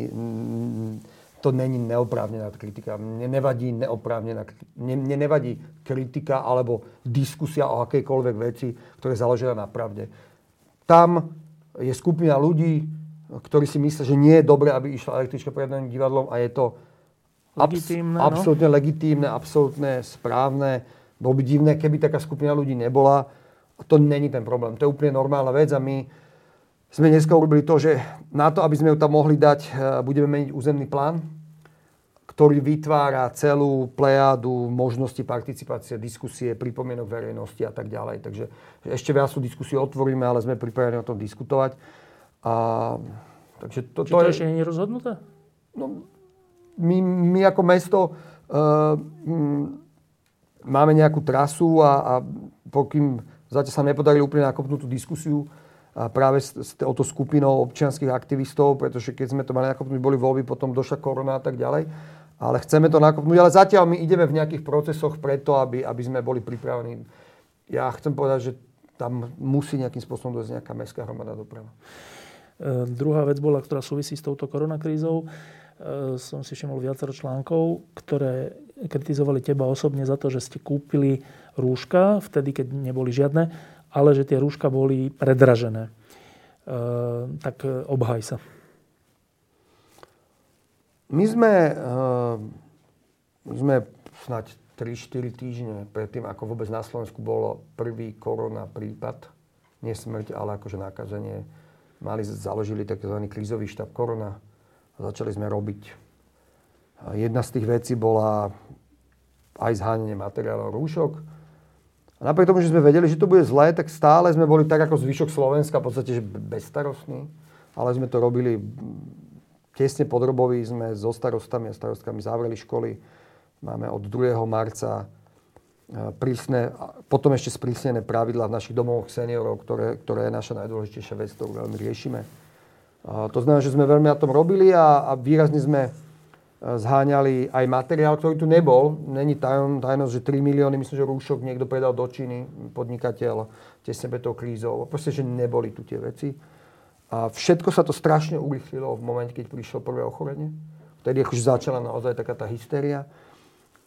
to není neoprávnená kritika. Mne nevadí neoprávnená mne nevadí kritika alebo diskusia o akejkoľvek veci, ktoré je založená na pravde. Tam je skupina ľudí, ktorí si myslia, že nie je dobré, aby išla električka pred jedným divadlom a je to legitímne, abs- no? absolútne legitímne, absolútne správne. Bolo by divné, keby taká skupina ľudí nebola. A to není ten problém. To je úplne normálna vec a my sme dneska urobili to, že na to, aby sme ju tam mohli dať, eh, budeme meniť územný plán, ktorý vytvára celú plejádu možnosti participácie, diskusie, pripomienok verejnosti a tak ďalej. Takže ešte viac tú diskusiu otvoríme, ale sme pripravení o tom diskutovať. A, takže to, Či to, to je, ešte nie je rozhodnuté? No, my, my ako mesto uh, m, máme nejakú trasu a, a pokým zatiaľ sa nepodarili úplne nakopnúť tú diskusiu práve s, s touto skupinou občianských aktivistov, pretože keď sme to mali nakopnúť, boli voľby, potom došla korona a tak ďalej. Ale chceme to nakopnúť, ale zatiaľ my ideme v nejakých procesoch preto, aby, aby sme boli pripravení. Ja chcem povedať, že tam musí nejakým spôsobom dojsť nejaká mestská hromada doprava. E, druhá vec bola, ktorá súvisí s touto koronakrízou. E, som si všimol viacero článkov, ktoré kritizovali teba osobne za to, že ste kúpili rúška vtedy, keď neboli žiadne, ale že tie rúška boli predražené. E, tak obhaj sa. My sme, my sme snáď 3-4 týždne predtým, ako vôbec na Slovensku bolo prvý korona prípad, nie smrť, ale akože nakazenie mali, založili tzv. krízový štáb korona a začali sme robiť. Jedna z tých vecí bola aj zhánenie materiálov rúšok. A napriek tomu, že sme vedeli, že to bude zlé, tak stále sme boli tak ako zvyšok Slovenska, v podstate že bezstarostní. Ale sme to robili tesne pod Roboví sme so starostami a starostkami zavreli školy. Máme od 2. marca prísne, potom ešte sprísnené pravidla v našich domovoch seniorov, ktoré, ktoré je naša najdôležitejšia vec, ktorú veľmi riešime. To znamená, že sme veľmi na tom robili a, a výrazne sme e, zháňali aj materiál, ktorý tu nebol. Není tajn, tajnosť, že 3 milióny, myslím, že rúšok niekto predal do Číny, podnikateľ, tesne pred tou krízou. Proste, že neboli tu tie veci. A všetko sa to strašne urychlilo v momente, keď prišlo prvé ochorenie. Vtedy akože začala naozaj taká tá hysteria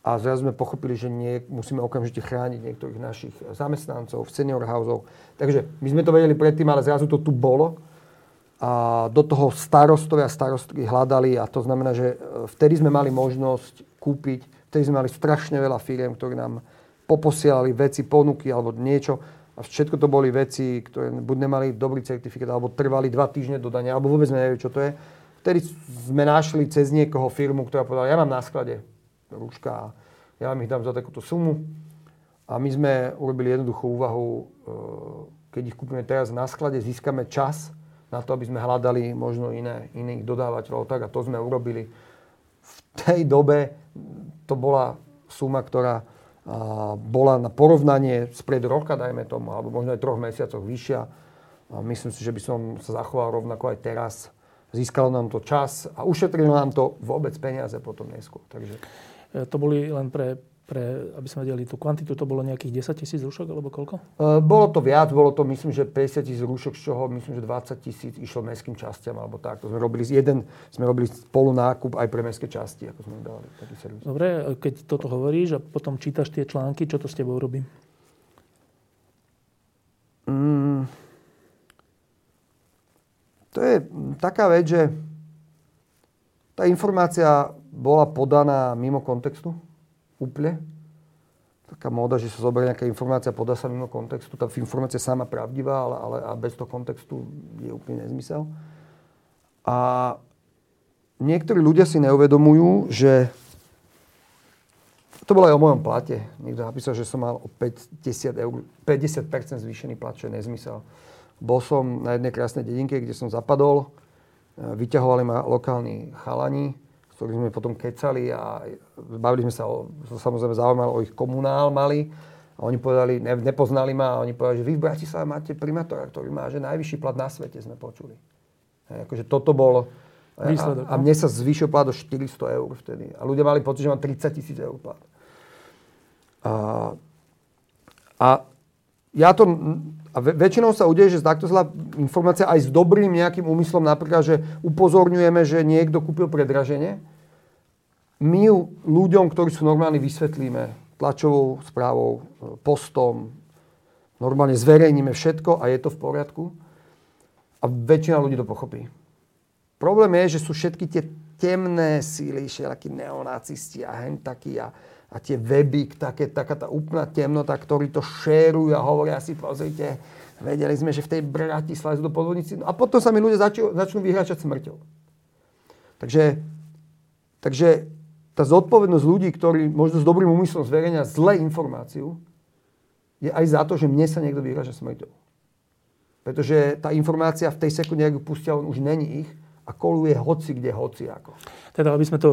a zrazu sme pochopili, že nie, musíme okamžite chrániť niektorých našich zamestnancov senior houseov. Takže my sme to vedeli predtým, ale zrazu to tu bolo. A do toho starostovia a starostky hľadali a to znamená, že e, vtedy sme mali možnosť kúpiť, vtedy sme mali strašne veľa firiem, ktorí nám poposielali veci, ponuky alebo niečo. A všetko to boli veci, ktoré buď nemali dobrý certifikát, alebo trvali dva týždne do dania, alebo vôbec nevedeli, čo to je. Vtedy sme našli cez niekoho firmu, ktorá povedala, ja mám na sklade rúška a ja vám ich dám za takúto sumu. A my sme urobili jednoduchú úvahu, e, keď ich kúpime teraz na sklade, získame čas na to, aby sme hľadali možno iné, iných dodávateľov. Tak a to sme urobili. V tej dobe to bola suma, ktorá bola na porovnanie spred roka, dajme tomu, alebo možno aj troch mesiacoch vyššia. A myslím si, že by som sa zachoval rovnako aj teraz. Získalo nám to čas a ušetrilo nám to vôbec peniaze potom neskôr. Takže... E, to boli len pre, pre, aby sme vedeli tú kvantitu, to bolo nejakých 10 tisíc rúšok alebo koľko? Uh, bolo to viac, bolo to myslím, že 50 tisíc rúšok, z čoho myslím, že 20 tisíc išlo mestským častiam alebo tak. To sme robili, jeden sme robili spolu nákup aj pre mestské časti, ako sme dali taký servis. Dobre, keď toto hovoríš a potom čítaš tie články, čo to s tebou robí? Mm, to je taká vec, že tá informácia bola podaná mimo kontextu. Úplne. Taká móda, že sa zoberie nejaká informácia, podá sa mimo kontextu. Tá informácia sama pravdivá, ale, ale a bez toho kontextu je úplne nezmysel. A niektorí ľudia si neuvedomujú, že to bolo aj o mojom plate. Niekto napísal, že som mal o 50, eur, 50% zvýšený plat, čo je nezmysel. Bol som na jednej krásnej dedinke, kde som zapadol. Vyťahovali ma lokálni chalani ktorých sme potom kecali a bavili sme sa, o, samozrejme zaujímalo o ich komunál mali. A oni povedali, ne, nepoznali ma a oni povedali, že vy v Bratislave máte primátora, ktorý má že najvyšší plat na svete, sme počuli. Hej, akože toto bol... Výsledok, a, a no. mne sa zvýšil plat do 400 eur vtedy. A ľudia mali pocit, že mám 30 tisíc eur plat. A, a ja to a väčšinou sa udeje, že takto zlá informácia aj s dobrým nejakým úmyslom, napríklad, že upozorňujeme, že niekto kúpil predraženie. My ju ľuďom, ktorí sú normálni, vysvetlíme tlačovou správou, postom, normálne zverejníme všetko a je to v poriadku. A väčšina ľudí to pochopí. Problém je, že sú všetky tie temné síly, všelakí neonacisti a hen takí a a tie weby, také, taká tá úplná temnota, ktorí to šérujú a hovoria si, pozrite, vedeli sme, že v tej Bratislave sú to podvodníci. No a potom sa mi ľudia začnú, začnú vyhračať smrťou. Takže, takže tá zodpovednosť ľudí, ktorí možno s dobrým úmyslom zverejňa zlé informáciu, je aj za to, že mne sa niekto vyhraža smrťou. Pretože tá informácia v tej sekunde, ak ju pustia, on už není ich a koluje hoci kde, hoci ako. Teda, aby sme to,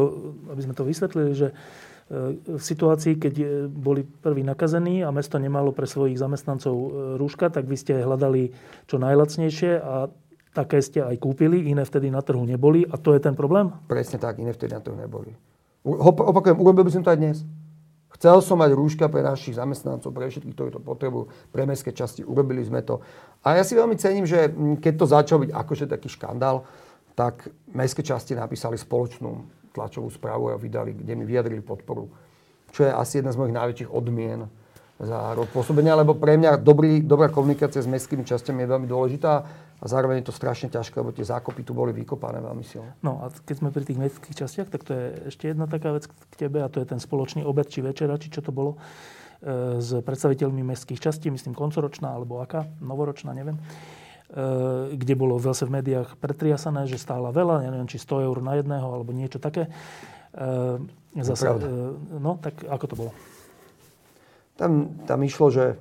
aby sme to vysvetlili, že v situácii, keď boli prví nakazení a mesto nemalo pre svojich zamestnancov e, rúška, tak vy ste hľadali čo najlacnejšie a také ste aj kúpili, iné vtedy na trhu neboli a to je ten problém? Presne tak, iné vtedy na trhu neboli. Opakujem, urobil by som to aj dnes. Chcel som mať rúška pre našich zamestnancov, pre všetkých, ktorí to potrebujú, pre mestské časti, urobili sme to. A ja si veľmi cením, že keď to začal byť akože taký škandál, tak mestské časti napísali spoločnú tlačovú správu a vydali, kde mi vyjadrili podporu. Čo je asi jedna z mojich najväčších odmien za rok pôsobenia, lebo pre mňa dobrý, dobrá komunikácia s mestskými časťami je veľmi dôležitá a zároveň je to strašne ťažké, lebo tie zákopy tu boli vykopané veľmi silne. No a keď sme pri tých mestských častiach, tak to je ešte jedna taká vec k tebe a to je ten spoločný obed či večera, či čo to bolo e, s predstaviteľmi mestských častí, myslím koncoročná alebo aká, novoročná, neviem. E, kde bolo zase v médiách pretriasané, že stála veľa, neviem, či 100 eur na jedného, alebo niečo také. E, zase, e, no, tak ako to bolo? Tam, tam išlo, že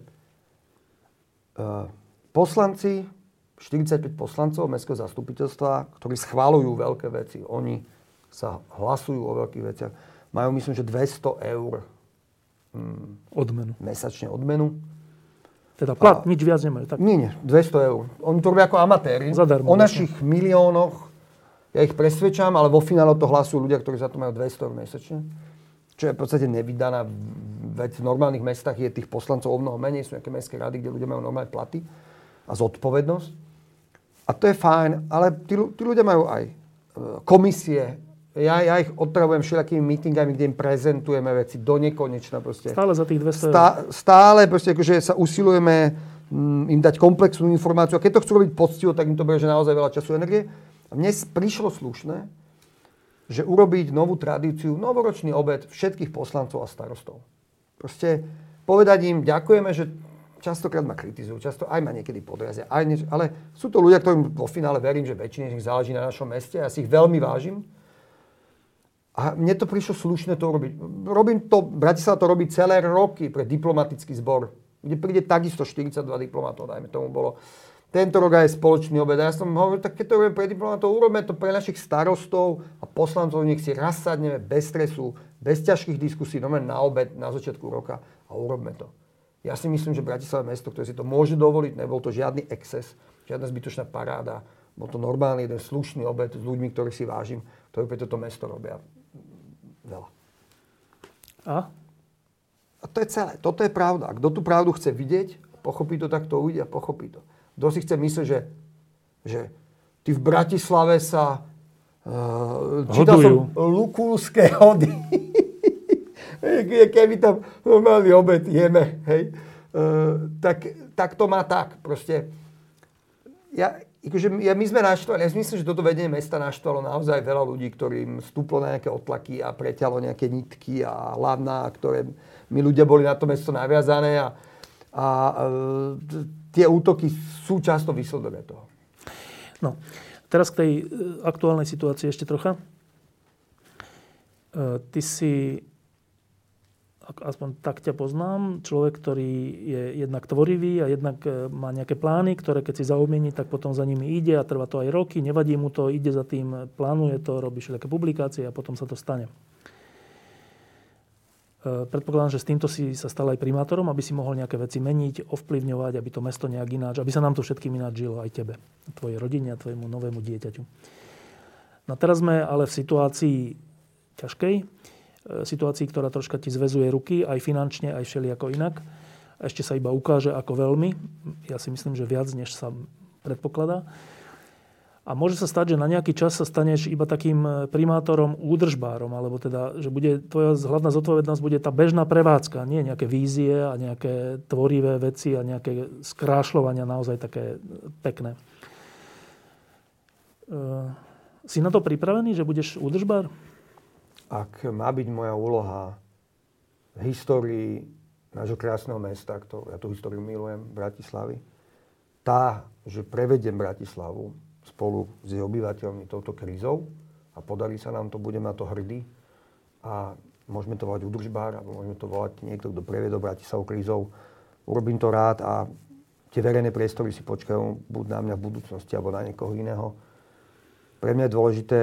poslanci 45 poslancov mestského zastupiteľstva, ktorí schválujú veľké veci. Oni sa hlasujú o veľkých veciach. Majú, myslím, že 200 eur mm, odmenu. mesačne odmenu. Teda plat, a, nič viac nemajú. Tak? Nie, nie, 200 eur. Oni to robia ako amatéri. Zadarmo. O našich vlastne. miliónoch, ja ich presvedčam, ale vo finále to hlasujú ľudia, ktorí za to majú 200 eur mesačne. Čo je v podstate nevydaná vec. V normálnych mestách je tých poslancov o mnoho menej. Sú nejaké mestské rady, kde ľudia majú normálne platy a zodpovednosť. A to je fajn, ale tí, tí ľudia majú aj e, komisie, ja, ja ich otravujem všelakými meetingami, kde im prezentujeme veci do nekonečna. Proste. Stále za tých 200 Stá, Stále proste, akože sa usilujeme m, mm, im dať komplexnú informáciu. A keď to chcú robiť poctivo, tak im to bude že naozaj veľa času a energie. A mne prišlo slušné, že urobiť novú tradíciu, novoročný obed všetkých poslancov a starostov. Proste povedať im, ďakujeme, že častokrát ma kritizujú, často aj ma niekedy podrazia, aj nieč, ale sú to ľudia, ktorým vo finále verím, že väčšine z nich záleží na našom meste, ja si ich veľmi vážim a mne to prišlo slušné to robiť. Robím to, Bratislava to robí celé roky pre diplomatický zbor, kde príde takisto 42 diplomatov, dajme tomu bolo. Tento rok aj spoločný obed. A ja som hovoril, tak keď to robíme pre diplomatov, urobíme to pre našich starostov a poslancov, nech si raz sadneme bez stresu, bez ťažkých diskusí, no na obed na začiatku roka a urobme to. Ja si myslím, že Bratislava je mesto, ktoré si to môže dovoliť, nebol to žiadny exces, žiadna zbytočná paráda, bol to normálny jeden slušný obed s ľuďmi, ktorých si vážim, ktorí pre toto mesto robia veľa. A? A to je celé. Toto je pravda. Kto tú pravdu chce vidieť, pochopí to, tak to uvidia, pochopí to. Kto si chce myslieť, že, že ty v Bratislave sa uh, čítal som Lukulské hody. Keby tam normálny obed jeme, hej, uh, tak, tak to má tak. Proste, ja, akože ja, my sme naštvali, ja myslím, že toto vedenie mesta naštvalo naozaj veľa ľudí, ktorým stúplo na nejaké otlaky a preťalo nejaké nitky a ladná, ktoré my ľudia boli na to mesto naviazané a, a e, tie útoky sú často výsledové toho. No, teraz k tej e, aktuálnej situácii ešte trocha. E, ty si aspoň tak ťa poznám, človek, ktorý je jednak tvorivý a jednak e, má nejaké plány, ktoré keď si zaumiení, tak potom za nimi ide a trvá to aj roky, nevadí mu to, ide za tým, plánuje to, robí všetké publikácie a potom sa to stane. E, predpokladám, že s týmto si sa stal aj primátorom, aby si mohol nejaké veci meniť, ovplyvňovať, aby to mesto nejak ináč, aby sa nám to všetkým ináč žilo, aj tebe, tvojej rodine a tvojemu novému dieťaťu. No teraz sme ale v situácii ťažkej, situácii, ktorá troška ti zväzuje ruky, aj finančne, aj všelijako inak. Ešte sa iba ukáže ako veľmi. Ja si myslím, že viac, než sa predpokladá. A môže sa stať, že na nejaký čas sa staneš iba takým e, primátorom, údržbárom, alebo teda, že bude tvoja hlavná zodpovednosť bude tá bežná prevádzka, nie nejaké vízie a nejaké tvorivé veci a nejaké skrášľovania naozaj také pekné. E, si na to pripravený, že budeš údržbár? Ak má byť moja úloha v histórii nášho krásneho mesta, ktorú, ja tú históriu milujem, Bratislavy, tá, že prevediem Bratislavu spolu s jej obyvateľmi touto krízou a podarí sa nám to, budem na to hrdý a môžeme to volať udržbár, alebo môžeme to volať niekto, kto previedol Bratislavu krízou. Urobím to rád a tie verejné priestory si počkajú buď na mňa v budúcnosti, alebo na niekoho iného. Pre mňa je dôležité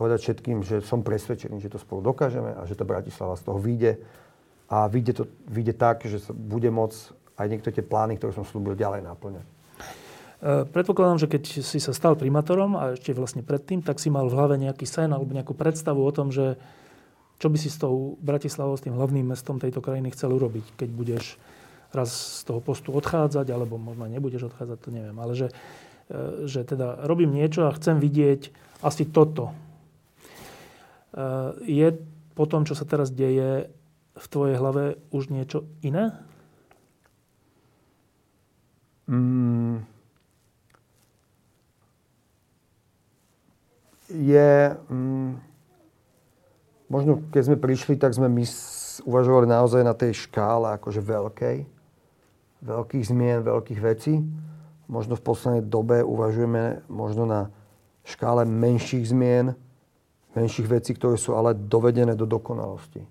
povedať všetkým, že som presvedčený, že to spolu dokážeme a že to Bratislava z toho vyjde. A vyjde, to, vyjde tak, že sa bude môcť aj niektoré tie plány, ktoré som slúbil, ďalej naplňať. E, predpokladám, že keď si sa stal primátorom a ešte vlastne predtým, tak si mal v hlave nejaký sen alebo nejakú predstavu o tom, že čo by si s tou Bratislavou, s tým hlavným mestom tejto krajiny chcel urobiť, keď budeš raz z toho postu odchádzať, alebo možno nebudeš odchádzať, to neviem. Ale že, e, že teda robím niečo a chcem vidieť asi toto je po tom, čo sa teraz deje, v tvojej hlave už niečo iné? Mm. Je... Mm, možno keď sme prišli, tak sme my uvažovali naozaj na tej škále akože veľkej. Veľkých zmien, veľkých vecí. Možno v poslednej dobe uvažujeme možno na škále menších zmien, menších vecí, ktoré sú ale dovedené do dokonalosti.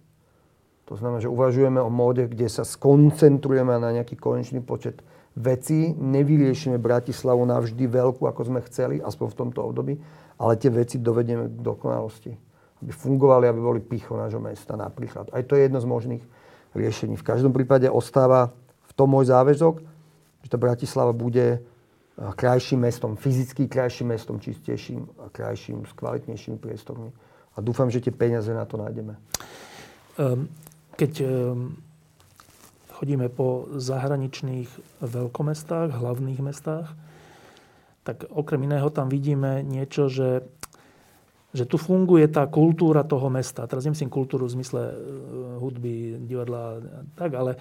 To znamená, že uvažujeme o móde, kde sa skoncentrujeme na nejaký konečný počet veci, nevyriešime Bratislavu navždy veľkú, ako sme chceli, aspoň v tomto období, ale tie veci dovedieme k dokonalosti. Aby fungovali, aby boli picho nášho mesta napríklad. Aj to je jedno z možných riešení. V každom prípade ostáva v tom môj záväzok, že tá Bratislava bude krajším mestom, fyzicky krajším mestom, čistejším a krajším, s kvalitnejšími priestormi. A dúfam, že tie peniaze na to nájdeme. Ehm, keď ehm, chodíme po zahraničných veľkomestách, hlavných mestách, tak okrem iného tam vidíme niečo, že, že tu funguje tá kultúra toho mesta. Teraz nemyslím kultúru v zmysle e, hudby, divadla, tak, ale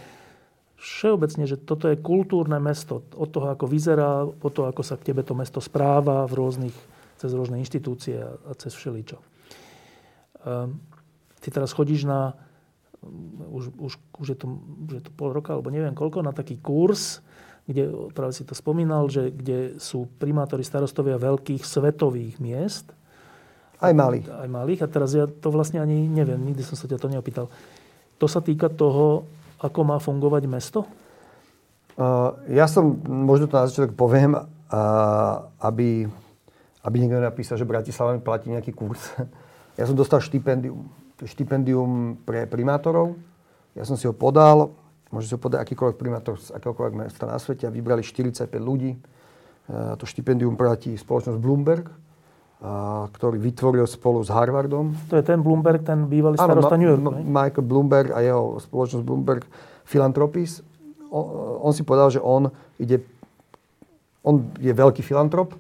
všeobecne, že toto je kultúrne mesto. Od toho, ako vyzerá, po to, ako sa k tebe to mesto správa v rôznych, cez rôzne inštitúcie a cez všeličo. Ehm, ty teraz chodíš na už, už, už, je to, už je to pol roka, alebo neviem koľko, na taký kurz, kde, práve si to spomínal, že kde sú primátori starostovia veľkých svetových miest. Aj malých. Aj malých. A teraz ja to vlastne ani neviem, nikdy som sa ťa to neopýtal. To sa týka toho, ako má fungovať mesto? Ja som, možno to na začiatok poviem, aby, aby niekto napísal, že Bratislava mi platí nejaký kurz. ja som dostal štipendium štipendium pre primátorov. Ja som si ho podal, môže si ho podať akýkoľvek primátor z akéhokoľvek mesta na svete a vybrali 45 ľudí. To štipendium platí spoločnosť Bloomberg, ktorý vytvoril spolu s Harvardom. To je ten Bloomberg, ten bývalý starosta New York. Michael Bloomberg a jeho spoločnosť Bloomberg Philanthropies. On, on si povedal, že on ide, on je veľký filantrop,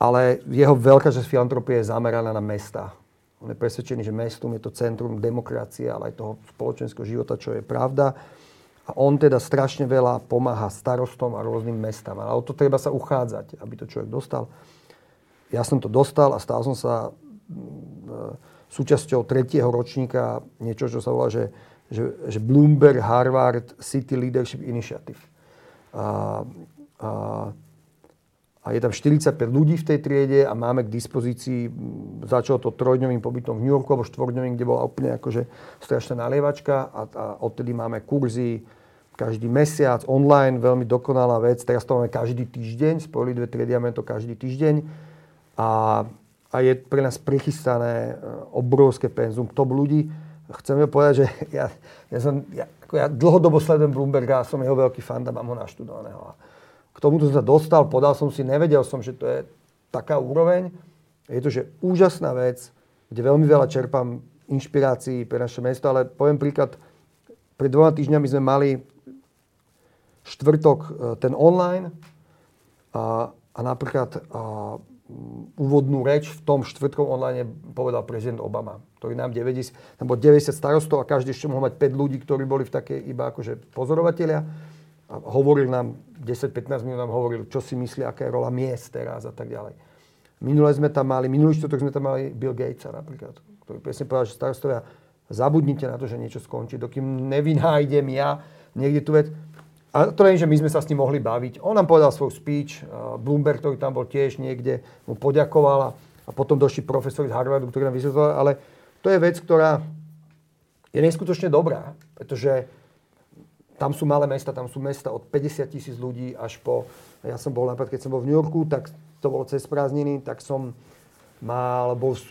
ale jeho veľká časť filantropie je zameraná na mesta on je presvedčený, že mestom je to centrum demokracie, ale aj toho spoločenského života, čo je pravda. A on teda strašne veľa pomáha starostom a rôznym mestám. Ale o to treba sa uchádzať, aby to človek dostal. Ja som to dostal a stal som sa mm, súčasťou tretieho ročníka niečo, čo sa volá, že, že, že Bloomberg Harvard City Leadership Initiative. A, a a je tam 45 ľudí v tej triede a máme k dispozícii, začalo to trojdňovým pobytom v New Yorku, alebo štvorňovým, kde bola úplne akože strašná nalievačka a, a odtedy máme kurzy každý mesiac, online, veľmi dokonalá vec. Teraz to máme každý týždeň, spojili dve triedy, máme to každý týždeň a, a je pre nás prichystané e, obrovské penzum top ľudí. Chcem povedať, že ja, ja, som, ja, ako ja dlhodobo sledujem Bloomberga som jeho veľký fan a mám ho naštudovaného. K tomuto som sa dostal, podal som si, nevedel som, že to je taká úroveň. Je to, že úžasná vec, kde veľmi veľa čerpám inšpirácií pre naše mesto, ale poviem príklad, pred dvoma týždňami sme mali štvrtok e, ten online a, a napríklad a, úvodnú reč v tom štvrtkom online povedal prezident Obama, ktorý nám 90, tam bolo 90 starostov a každý ešte mohol mať 5 ľudí, ktorí boli v takej iba akože pozorovatelia a hovoril nám, 10-15 minút nám hovoril, čo si myslí, aká je rola miest teraz a tak ďalej. Minule sme tam mali, minulý štvrtok sme tam mali Bill Gatesa napríklad, ktorý presne povedal, že starostovia, zabudnite na to, že niečo skončí, dokým nevynájdem ja niekde tú vec. A to nie, že my sme sa s ním mohli baviť. On nám povedal svoj speech, Bloomberg, ktorý tam bol tiež niekde, mu poďakoval a potom došli profesori z Harvardu, ktorí nám vysvetlovali, ale to je vec, ktorá je neskutočne dobrá, pretože tam sú malé mesta, tam sú mesta od 50 tisíc ľudí až po... Ja som bol napríklad, keď som bol v New Yorku, tak to bolo cez prázdniny, tak som mal, bol e,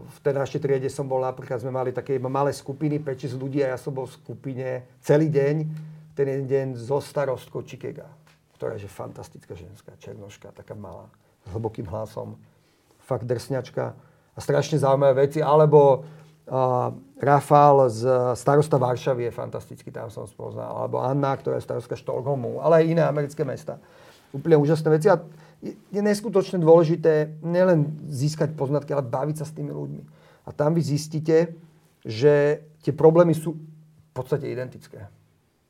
v tej našej triede som bol napríklad, sme mali také malé skupiny, 5-6 ľudí a ja som bol v skupine celý deň, ten deň so starostkou Čikega, ktorá je fantastická ženská, černoška, taká malá, s hlbokým hlasom, fakt drsňačka a strašne zaujímavé veci, alebo Uh, Rafal z starosta Varšavy je fantastický, tam som spoznal. Alebo Anna, ktorá je starostka Štokholmu, ale aj iné americké mesta. Úplne úžasné veci. A je neskutočne dôležité nielen získať poznatky, ale baviť sa s tými ľuďmi. A tam vy zistíte, že tie problémy sú v podstate identické.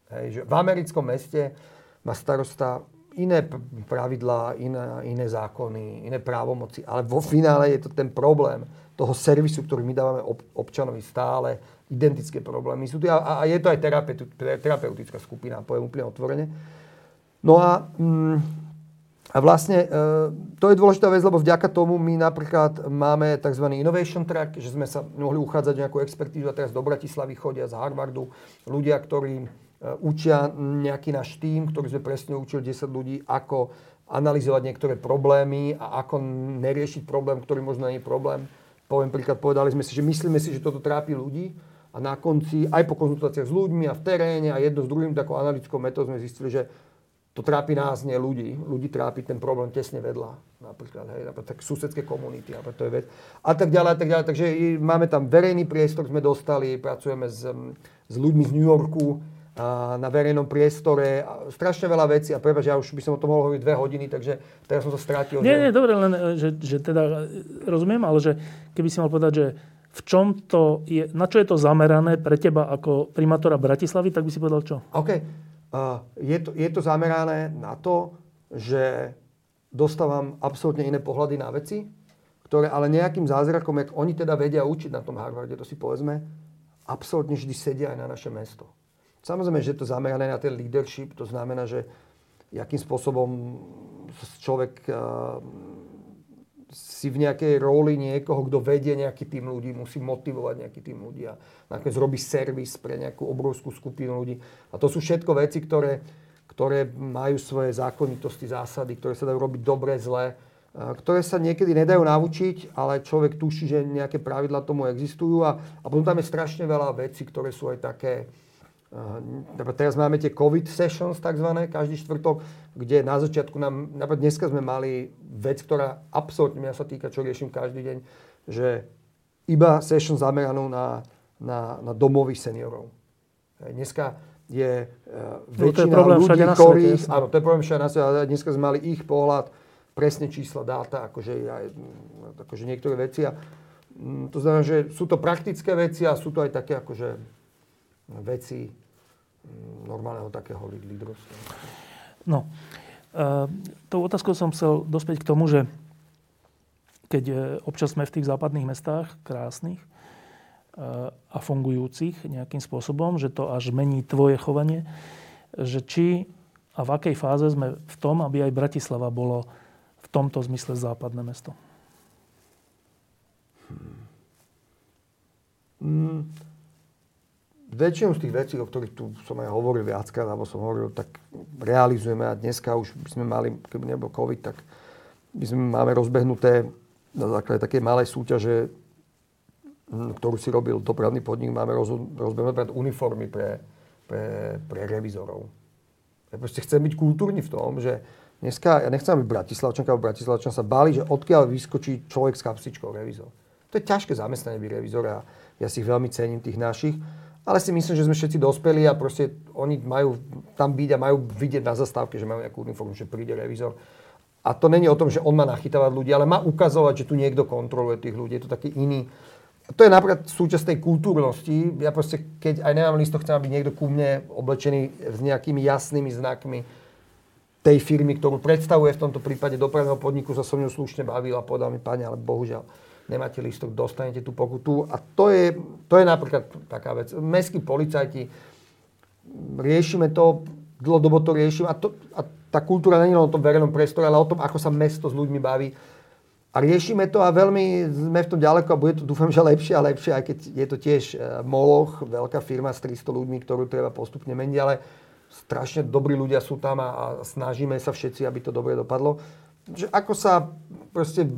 Hej, že v americkom meste má starosta iné pravidlá, iné, iné zákony, iné právomoci, ale vo finále je to ten problém toho servisu, ktorý my dávame ob, občanovi stále, identické problémy. Sú tu, a, a je to aj terapeutická skupina, poviem úplne otvorene. No a, mm, a vlastne e, to je dôležitá vec, lebo vďaka tomu my napríklad máme tzv. innovation track, že sme sa mohli uchádzať nejakú expertízu a teraz do Bratislavy chodia z Harvardu ľudia, ktorí učia nejaký náš tým, ktorý sme presne učili 10 ľudí, ako analyzovať niektoré problémy a ako neriešiť problém, ktorý možno nie je problém. Poviem príklad, povedali sme si, že myslíme si, že toto trápi ľudí a na konci, aj po konzultáciách s ľuďmi a v teréne a jedno s druhým takou analytickou metodou sme zistili, že to trápi nás, nie ľudí. Ľudí trápi ten problém tesne vedľa. Napríklad, hej, napríklad tak susedské komunity, a to je vec. A tak ďalej, a tak ďalej. Takže máme tam verejný priestor, sme dostali, pracujeme s, s ľuďmi z New Yorku, na verejnom priestore. Strašne veľa vecí a prepáč, ja už by som o tom mohol hovoriť dve hodiny, takže teraz som sa strátil. Nie, že... nie, dobre, len že, že teda rozumiem, ale že keby si mal povedať, že v čom to je, na čo je to zamerané pre teba ako primátora Bratislavy, tak by si povedal čo? OK. Uh, je, to, je to zamerané na to, že dostávam absolútne iné pohľady na veci, ktoré ale nejakým zázrakom, jak oni teda vedia učiť na tom Harvarde, to si povedzme, absolútne vždy sedia aj na naše mesto. Samozrejme, že je to zamerané na ten leadership, to znamená, že akým spôsobom človek uh, si v nejakej roli niekoho, kto vedie nejaký tým ľudí, musí motivovať nejaký tým ľudí a nakoniec robí servis pre nejakú obrovskú skupinu ľudí. A to sú všetko veci, ktoré, ktoré majú svoje zákonitosti, zásady, ktoré sa dajú robiť dobre, zle, ktoré sa niekedy nedajú naučiť, ale človek tuší, že nejaké pravidla tomu existujú a, a potom tam je strašne veľa vecí, ktoré sú aj také, teraz máme tie COVID sessions takzvané, každý štvrtok, kde na začiatku nám, napríklad dneska sme mali vec, ktorá absolútne mňa sa týka, čo riešim každý deň, že iba session zameranú na, na, na domových seniorov. Dneska je uh, väčšina no, je ľudí, ktorých... Áno, to je problém všade na svete, ale dneska sme mali ich pohľad, presne čísla, dáta, akože, aj, akože niektoré veci. A, mm, to znamená, že sú to praktické veci a sú to aj také akože veci mm, normálneho takého lídrovstva. No, e, tou otázkou som chcel dospieť k tomu, že keď e, občas sme v tých západných mestách, krásnych e, a fungujúcich nejakým spôsobom, že to až mení tvoje chovanie, že či a v akej fáze sme v tom, aby aj Bratislava bolo v tomto zmysle západné mesto? Hmm. Hmm väčšinu z tých vecí, o ktorých tu som aj hovoril viackrát, alebo som hovoril, tak realizujeme a dneska už by sme mali, keby nebol COVID, tak by sme máme rozbehnuté na základe takej malej súťaže, hm, ktorú si robil dopravný podnik, máme roz, rozbehnuté uniformy pre, pre, pre revizorov. Ja proste chcem byť kultúrny v tom, že dneska, ja nechcem byť Bratislavčanka, alebo Bratislavčan sa báli, že odkiaľ vyskočí človek s kapsičkou revizor. To je ťažké zamestnanie byť revizor a ja si ich veľmi cením, tých našich ale si myslím, že sme všetci dospeli a proste oni majú tam byť a majú vidieť na zastávke, že majú nejakú uniformu, že príde revizor. A to není o tom, že on má nachytávať ľudí, ale má ukazovať, že tu niekto kontroluje tých ľudí. Je to taký iný. To je napríklad súčasť tej kultúrnosti. Ja proste, keď aj nemám listo, chcem, aby niekto ku mne oblečený s nejakými jasnými znakmi tej firmy, ktorú predstavuje v tomto prípade dopravného podniku, sa so mnou slušne bavil a povedal mi, pani, ale bohužiaľ, nemáte lístok, dostanete tú pokutu. A to je, to je napríklad taká vec. Mestskí policajti, riešime to, dlhodobo to riešime. A, to, a tá kultúra není len o tom verejnom priestore, ale o tom, ako sa mesto s ľuďmi baví. A riešime to a veľmi sme v tom ďaleko a bude to dúfam, že lepšie a lepšie, aj keď je to tiež e, Moloch, veľká firma s 300 ľuďmi, ktorú treba postupne meniť, ale strašne dobrí ľudia sú tam a, a snažíme sa všetci, aby to dobre dopadlo. Že ako sa proste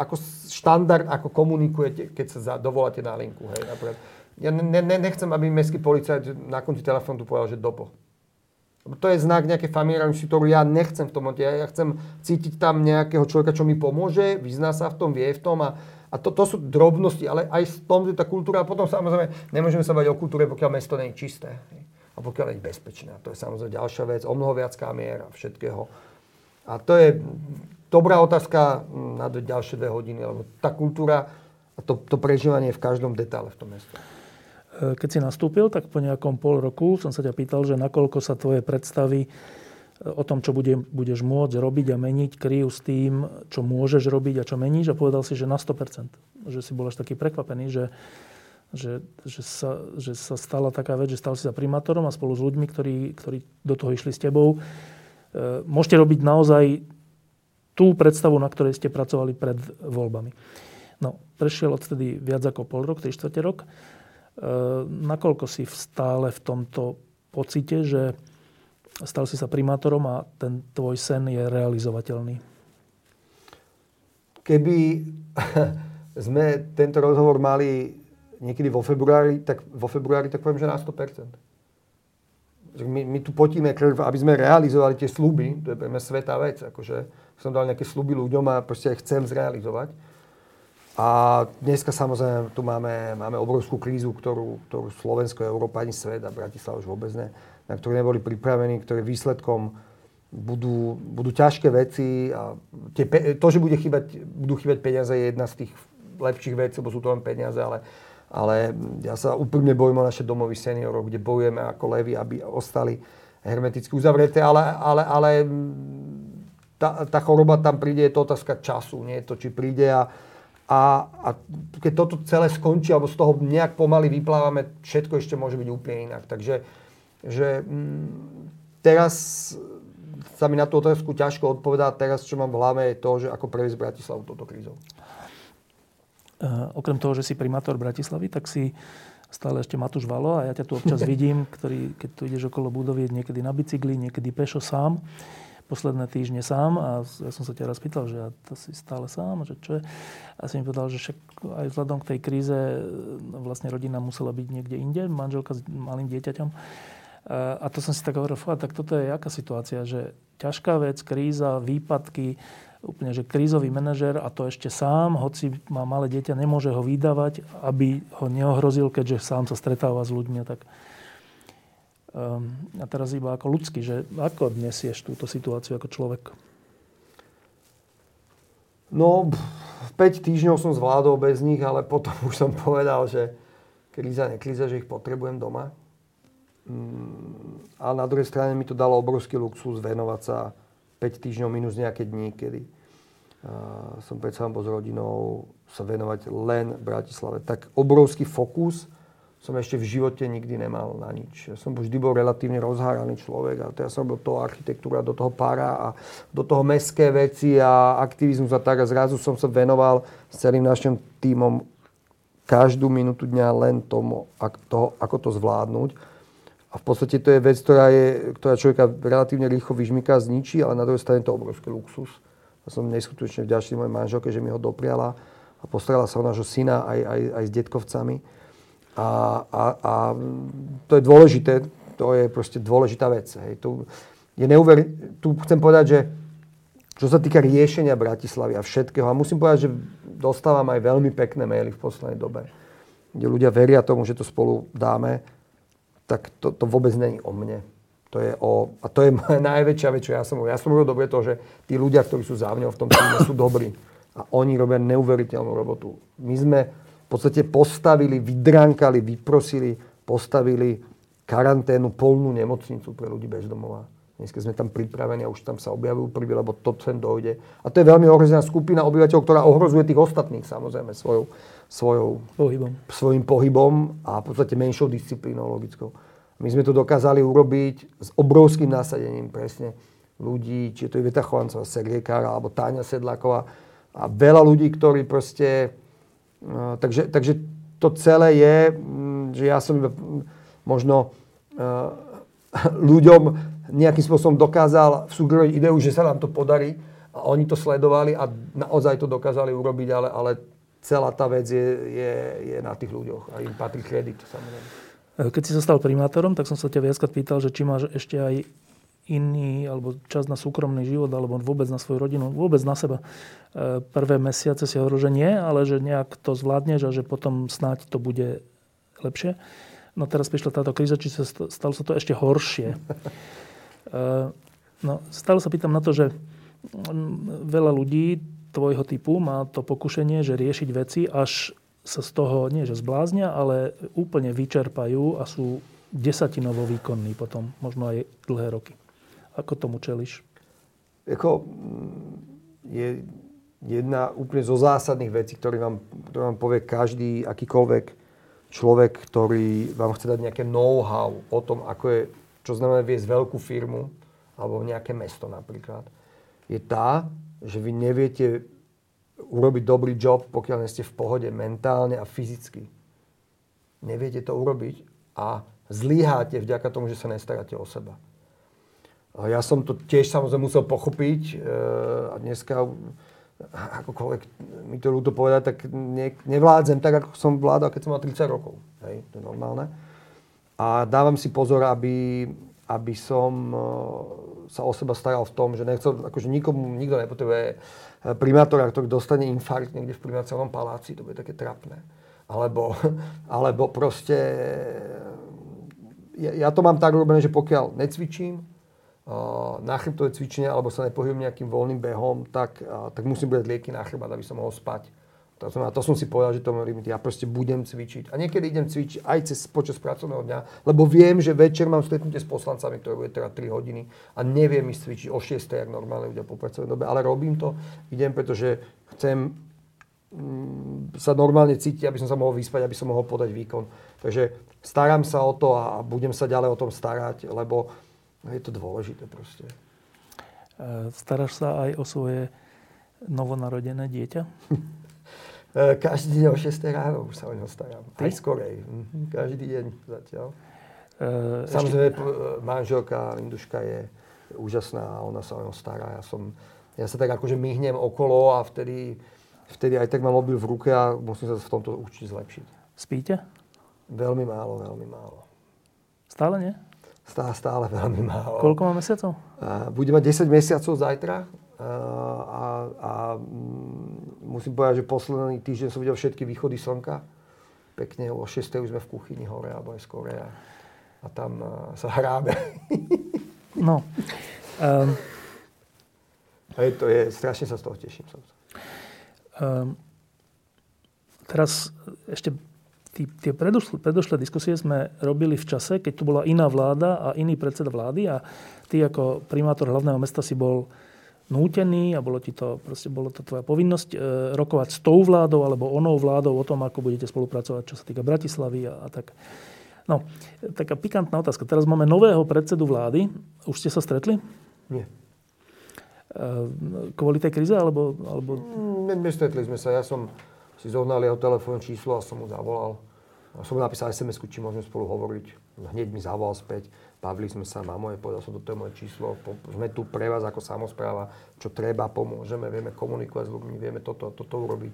ako štandard, ako komunikujete, keď sa dovoláte na linku. Hej, napríklad. Ja ne, ne, nechcem, aby mestský policajt na konci telefónu povedal, že dopo. To je znak nejakej familiárnosti, ktorú ja nechcem v tom momente. Ja, ja chcem cítiť tam nejakého človeka, čo mi pomôže, vyzná sa v tom, vie v tom a, a to, to sú drobnosti, ale aj v tom je tá kultúra. A potom samozrejme nemôžeme sa bať o kultúre, pokiaľ mesto nie je čisté. A pokiaľ nie je bezpečné. A to je samozrejme ďalšia vec, o mnoho viac kamier a všetkého. A to je, dobrá otázka na ďalšie dve hodiny, lebo tá kultúra a to, to prežívanie je v každom detále v tom meste. E, keď si nastúpil, tak po nejakom pol roku som sa ťa pýtal, že nakoľko sa tvoje predstavy e, o tom, čo bude, budeš môcť robiť a meniť, kryjú s tým, čo môžeš robiť a čo meníš a povedal si, že na 100%. Že si bol až taký prekvapený, že, že, že, sa, že sa stala taká vec, že stal si sa primátorom a spolu s ľuďmi, ktorí, ktorí do toho išli s tebou, e, môžete robiť naozaj tú predstavu, na ktorej ste pracovali pred voľbami. No, prešiel odtedy viac ako pol rok, 3 čtvrte rok. E, nakoľko si stále v tomto pocite, že stal si sa primátorom a ten tvoj sen je realizovateľný? Keby sme tento rozhovor mali niekedy vo februári, tak vo februári tak poviem, že na 100%. My, my tu potíme krv, aby sme realizovali tie sluby, to je pre mňa svetá vec, akože som dal nejaké sluby ľuďom a proste ich chcem zrealizovať. A dneska samozrejme tu máme, máme obrovskú krízu, ktorú, ktorú Slovensko, Európa ani svet a Bratislava už vôbec ne, na ktorú neboli pripravení, ktoré výsledkom budú, budú ťažké veci a tie, to, že bude chýbať, budú chýbať peniaze je jedna z tých lepších vecí, lebo sú to len peniaze, ale ale ja sa úplne bojím o naše domovy seniorov, kde bojujeme ako levy, aby ostali hermeticky uzavreté, ale, ale, ale tá, tá choroba tam príde, je to otázka času, nie je to, či príde a, a, a keď toto celé skončí, alebo z toho nejak pomaly vyplávame, všetko ešte môže byť úplne inak. Takže že, m, teraz sa mi na tú otázku ťažko odpovedá. Teraz, čo mám v hlave, je to, že ako previesť Bratislavu toto krízou. Eh, okrem toho, že si primátor Bratislavy, tak si stále ešte Matúš Valo a ja ťa tu občas vidím, ktorý, keď tu ideš okolo budovy, niekedy na bicykli, niekedy pešo sám. Posledné týždne sám a ja som sa ťa raz pýtal, že ja to si stále sám, že čo je. A si mi povedal, že však aj vzhľadom k tej kríze no, vlastne rodina musela byť niekde inde, manželka s malým dieťaťom. A to som si tak hovoril, tak toto je jaká situácia, že ťažká vec, kríza, výpadky, úplne, že krízový manažer a to ešte sám, hoci má malé dieťa, nemôže ho vydávať, aby ho neohrozil, keďže sám sa stretáva s ľuďmi. Tak, a teraz iba ako ľudský, že ako nesieš túto situáciu ako človek? No, 5 týždňov som zvládol bez nich, ale potom už som povedal, že kríza, nekríza, že ich potrebujem doma. Mm, a na druhej strane mi to dalo obrovský luxus venovať sa 5 týždňov minus nejaké dní, kedy uh, som predsa bol s rodinou sa venovať len Bratislave. Tak obrovský fokus som ešte v živote nikdy nemal na nič. Ja som vždy bol relatívne rozháraný človek a teraz som robil to architektúra, do toho para a do toho mestské veci a aktivizmus a tak a zrazu som sa venoval s celým našim tímom každú minútu dňa len tomu, ako to zvládnuť. A v podstate to je vec, ktorá, je, ktorá človeka relatívne rýchlo vyžmyká, zničí, ale na druhej strane to obrovský luxus. Ja som neskutočne vďačný mojej manželke, že mi ho dopriala a postarala sa o nášho syna aj, aj, aj s detkovcami. A, a, a to je dôležité, to je proste dôležitá vec. Hej. Tu, je neuver... tu chcem povedať, že čo sa týka riešenia Bratislavy a všetkého, a musím povedať, že dostávam aj veľmi pekné maily v poslednej dobe, kde ľudia veria tomu, že to spolu dáme, tak to, to vôbec není o mne. To je o, a to je moja najväčšia vec, čo ja som Ja som robil dobre to, že tí ľudia, ktorí sú za mňou v tom týme, sú dobrí. A oni robia neuveriteľnú robotu. My sme podstate postavili, vydrankali, vyprosili, postavili karanténu, polnú nemocnicu pre ľudí bez domova. Dneska sme tam pripravení a už tam sa objavujú prví, lebo to sem dojde. A to je veľmi ohrozená skupina obyvateľov, ktorá ohrozuje tých ostatných samozrejme svojou, svojou, pohybom. svojim pohybom a v podstate menšou disciplínou logickou. My sme to dokázali urobiť s obrovským nasadením presne ľudí, či je to Iveta Chovancová, Sergej Kára alebo Táňa Sedláková a veľa ľudí, ktorí proste... No, takže, takže to celé je, mm, že ja som mm, možno uh, ľuďom nejakým spôsobom dokázal súgroviť ideu, že sa nám to podarí a oni to sledovali a naozaj to dokázali urobiť, ale, ale celá tá vec je, je, je na tých ľuďoch a im patrí kredit samozrejme. Keď si stal primátorom, tak som sa ťa viackrát pýtal, že či máš ešte aj iný, alebo čas na súkromný život, alebo vôbec na svoju rodinu, vôbec na seba. E, prvé mesiace si hovoril, že nie, ale že nejak to zvládneš a že potom snáď to bude lepšie. No teraz prišla táto kríza, či sa stalo sa to ešte horšie. E, no, stále sa pýtam na to, že veľa ľudí tvojho typu má to pokušenie, že riešiť veci, až sa z toho nie že zbláznia, ale úplne vyčerpajú a sú desatinovo výkonní potom, možno aj dlhé roky. Ako tomu čeliš? Jako, mm, je jedna úplne zo zásadných vecí, ktoré vám, ktoré vám povie každý, akýkoľvek človek, ktorý vám chce dať nejaké know-how o tom, ako je, čo znamená viesť veľkú firmu, alebo nejaké mesto napríklad, je tá, že vy neviete urobiť dobrý job, pokiaľ nie ste v pohode mentálne a fyzicky. Neviete to urobiť, a zlyháte vďaka tomu, že sa nestaráte o seba. Ja som to tiež samozrejme musel pochopiť e, a dneska akokoľvek mi to ľúto povedať, tak ne, nevládzem tak, ako som vládal, keď som mal 30 rokov. Hej, to je normálne. A dávam si pozor, aby, aby som e, sa o seba staral v tom, že nechcel, akože nikomu, nikto nepotrebuje e, primátora, ktorý dostane infarkt niekde v primátorom paláci, to bude také trapné. Alebo, alebo proste, ja, ja to mám tak robené, že pokiaľ necvičím, na chrbtové cvičenia alebo sa nepohybujem nejakým voľným behom, tak, tak musím brať lieky na chrbát, aby som mohol spať. To, znamená, to som si povedal, že to môj limit. Ja proste budem cvičiť. A niekedy idem cvičiť aj cez, počas pracovného dňa, lebo viem, že večer mám stretnutie s poslancami, ktoré bude teda 3 hodiny a neviem ísť cvičiť o 6, jak normálne ľudia po pracovnej dobe. Ale robím to, idem, pretože chcem mm, sa normálne cítiť, aby som sa mohol vyspať, aby som mohol podať výkon. Takže starám sa o to a budem sa ďalej o tom starať, lebo je to dôležité proste. E, staráš sa aj o svoje novonarodené dieťa? E, každý deň o 6 ráno už sa o ňo starám. Ty? Aj skorej. Mhm, každý deň zatiaľ. Uh, Samozrejme, ešte... manželka Linduška je úžasná a ona sa o ňo stará. Ja, som, ja sa tak akože myhnem okolo a vtedy, vtedy aj tak mám mobil v ruke a musím sa v tomto učiť zlepšiť. Spíte? Veľmi málo, veľmi málo. Stále nie? Stále, stále veľmi málo. Koľko má mesiacov? Bude mať 10 mesiacov zajtra. A, a mm, musím povedať, že posledný týždeň som videl všetky východy slnka. Pekne o 6. už sme v kuchyni hore, alebo aj skore. A, a tam sa hrábe. no. Um, Hej, to je, strašne sa z toho teším. Um, teraz ešte tí, tie predošlé, predošlé diskusie sme robili v čase, keď tu bola iná vláda a iný predseda vlády a ty ako primátor hlavného mesta si bol nútený a bolo, ti to, proste bolo to tvoja povinnosť e, rokovať s tou vládou alebo onou vládou o tom, ako budete spolupracovať, čo sa týka Bratislavy a, a tak. No, taká pikantná otázka. Teraz máme nového predsedu vlády. Už ste sa stretli? Nie. E, kvôli tej krize, alebo... alebo... Mm, nestretli sme sa. Ja som si zohnal jeho telefón číslo a som mu zavolal. A som mu napísal sms či môžeme spolu hovoriť. Hneď mi zavolal späť. Bavili sme sa, mám moje, povedal som, toto je moje číslo, sme tu pre vás ako samozpráva, čo treba, pomôžeme, vieme komunikovať s ľuďmi, vieme toto, toto urobiť.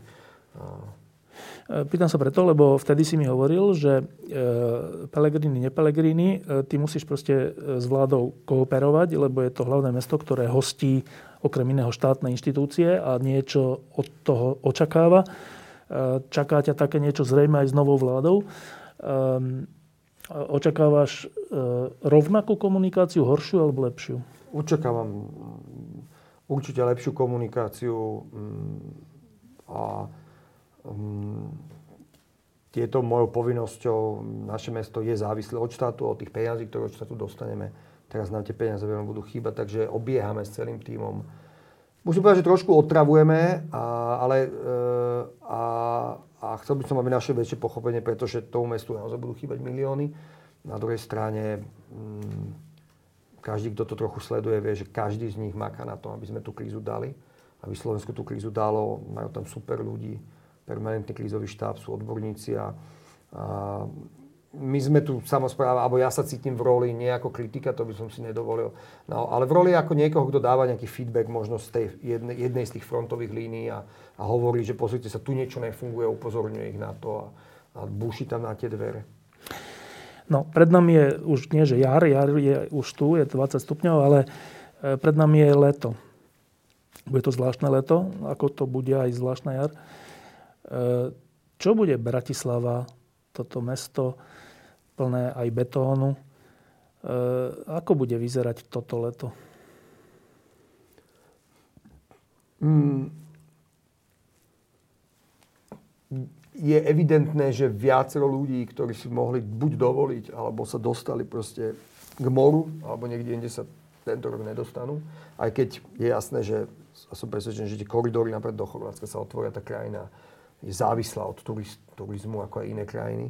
E, pýtam sa preto, lebo vtedy si mi hovoril, že e, Pelegrini, nepelegrini, e, ty musíš proste s vládou kooperovať, lebo je to hlavné mesto, ktoré hostí okrem iného štátne inštitúcie a niečo od toho očakáva. Čaká ťa také niečo zrejme aj s novou vládou. Ehm, očakávaš e, rovnakú komunikáciu, horšiu alebo lepšiu? Očakávam mm, určite lepšiu komunikáciu mm, a mm, tieto mojou povinnosťou, naše mesto je závislé od štátu, od tých peniazí, ktoré od štátu dostaneme. Teraz nám tie peniaze veľmi budú chýbať, takže obiehame s celým týmom musím povedať, že trošku otravujeme, a, ale e, a, a chcel by som, aby naše väčšie pochopenie, pretože tomu mestu naozaj budú chýbať milióny. Na druhej strane, mm, každý, kto to trochu sleduje, vie, že každý z nich maká na tom, aby sme tú krízu dali. Aby Slovensku tú krízu dalo, majú tam super ľudí, permanentný krízový štáb, sú odborníci a, a my sme tu samozpráva, alebo ja sa cítim v roli nie ako kritika, to by som si nedovolil, no, ale v roli ako niekoho, kto dáva nejaký feedback možno z tej jednej, jednej z tých frontových línií a, a hovorí, že pozrite sa, tu niečo nefunguje, upozorňuje ich na to a, a búši tam na tie dvere. No, pred nami je už nie, že jar, jar je už tu, je 20 stupňov, ale e, pred nami je leto. Bude to zvláštne leto, ako to bude aj zvláštna jar. E, čo bude Bratislava, toto mesto, plné aj betónu. E, ako bude vyzerať toto leto? Mm. Je evidentné, že viacero ľudí, ktorí si mohli buď dovoliť, alebo sa dostali proste k moru, alebo niekde inde sa tento rok nedostanú. Aj keď je jasné, že som presvedčený, že tie koridory napríklad do Chorvátska sa otvoria, tá krajina je závislá od turizmu ako aj iné krajiny.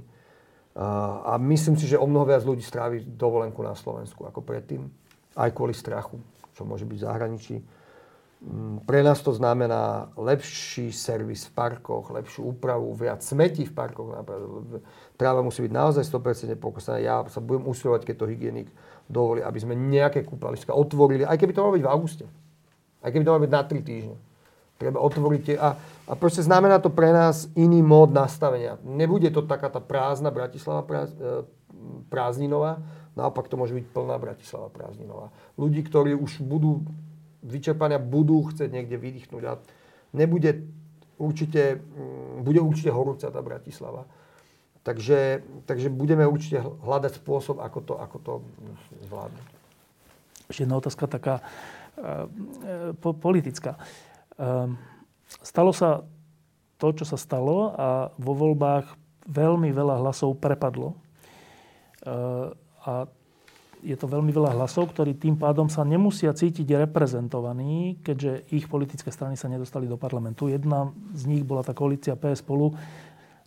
A myslím si, že o mnoho viac ľudí strávi dovolenku na Slovensku ako predtým. Aj kvôli strachu, čo môže byť v zahraničí. Mm, pre nás to znamená lepší servis v parkoch, lepšiu úpravu, viac smetí v parkoch. Tráva musí byť naozaj 100% pokosaná. Ja sa budem usilovať, keď to hygienik dovolí, aby sme nejaké kúpaliska otvorili, aj keby to malo byť v auguste. Aj keby to malo byť na 3 týždne. Treba otvoriť. A, a proste znamená to pre nás iný mód nastavenia. Nebude to taká tá prázdna Bratislava práz, e, prázdninová, naopak to môže byť plná Bratislava prázdninová. Ľudí, ktorí už budú vyčerpania budú chcieť niekde vydýchnuť a nebude určite, mm, bude určite horúca tá Bratislava. Takže, takže budeme určite hľadať spôsob, ako to, ako to zvládnuť. Ešte jedna otázka taká e, po, politická. E, stalo sa to, čo sa stalo a vo voľbách veľmi veľa hlasov prepadlo. E, a je to veľmi veľa hlasov, ktorí tým pádom sa nemusia cítiť reprezentovaní, keďže ich politické strany sa nedostali do parlamentu. Jedna z nich bola tá koalícia PS spolu,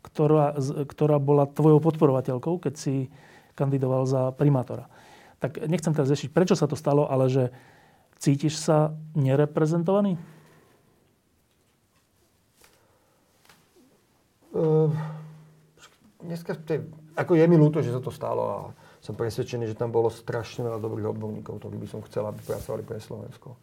ktorá, ktorá bola tvojou podporovateľkou, keď si kandidoval za primátora. Tak nechcem teraz ziešiť, prečo sa to stalo, ale že cítiš sa nereprezentovaný? Uh, dneska, ako je mi ľúto, že sa to stalo a som presvedčený, že tam bolo strašne veľa dobrých odborníkov, ktorí by som chcel, aby pracovali pre Slovensko.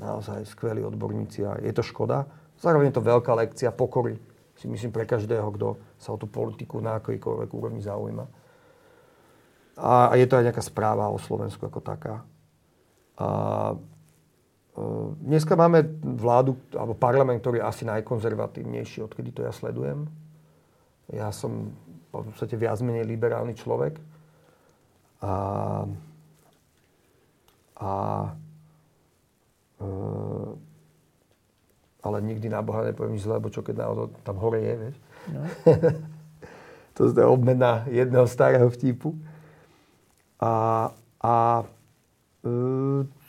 Naozaj skvelí odborníci a je to škoda. Zároveň je to veľká lekcia pokory, si myslím, pre každého, kto sa o tú politiku na akýkoľvek úrovni zaujíma. A, je to aj nejaká správa o Slovensku ako taká. A dneska máme vládu, alebo parlament, ktorý je asi najkonzervatívnejší, odkedy to ja sledujem. Ja som v podstate viac menej liberálny človek a, a e, ale nikdy na Boha nepoviem nič zle, lebo čo keď náhodou tam hore je, vieš. No. to je obmena jedného starého vtipu. A, a e,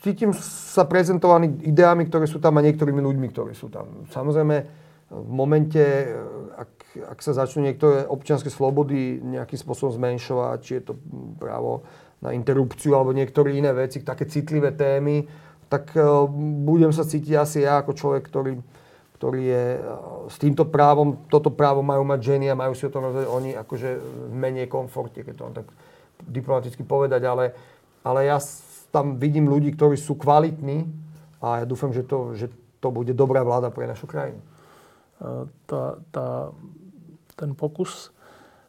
cítim sa prezentovaný ideami, ktoré sú tam a niektorými ľuďmi, ktorí sú tam. Samozrejme, v momente, ak ak sa začnú niektoré občianske slobody nejakým spôsobom zmenšovať, či je to právo na interrupciu alebo niektoré iné veci, také citlivé témy, tak e, budem sa cítiť asi ja ako človek, ktorý, ktorý je e, s týmto právom, toto právo majú mať ženy a majú si o tom rozhodať oni akože v menej komforte, keď to mám tak diplomaticky povedať, ale, ale ja tam vidím ľudí, ktorí sú kvalitní a ja dúfam, že to, že to bude dobrá vláda pre našu krajinu. Tá, tá ten pokus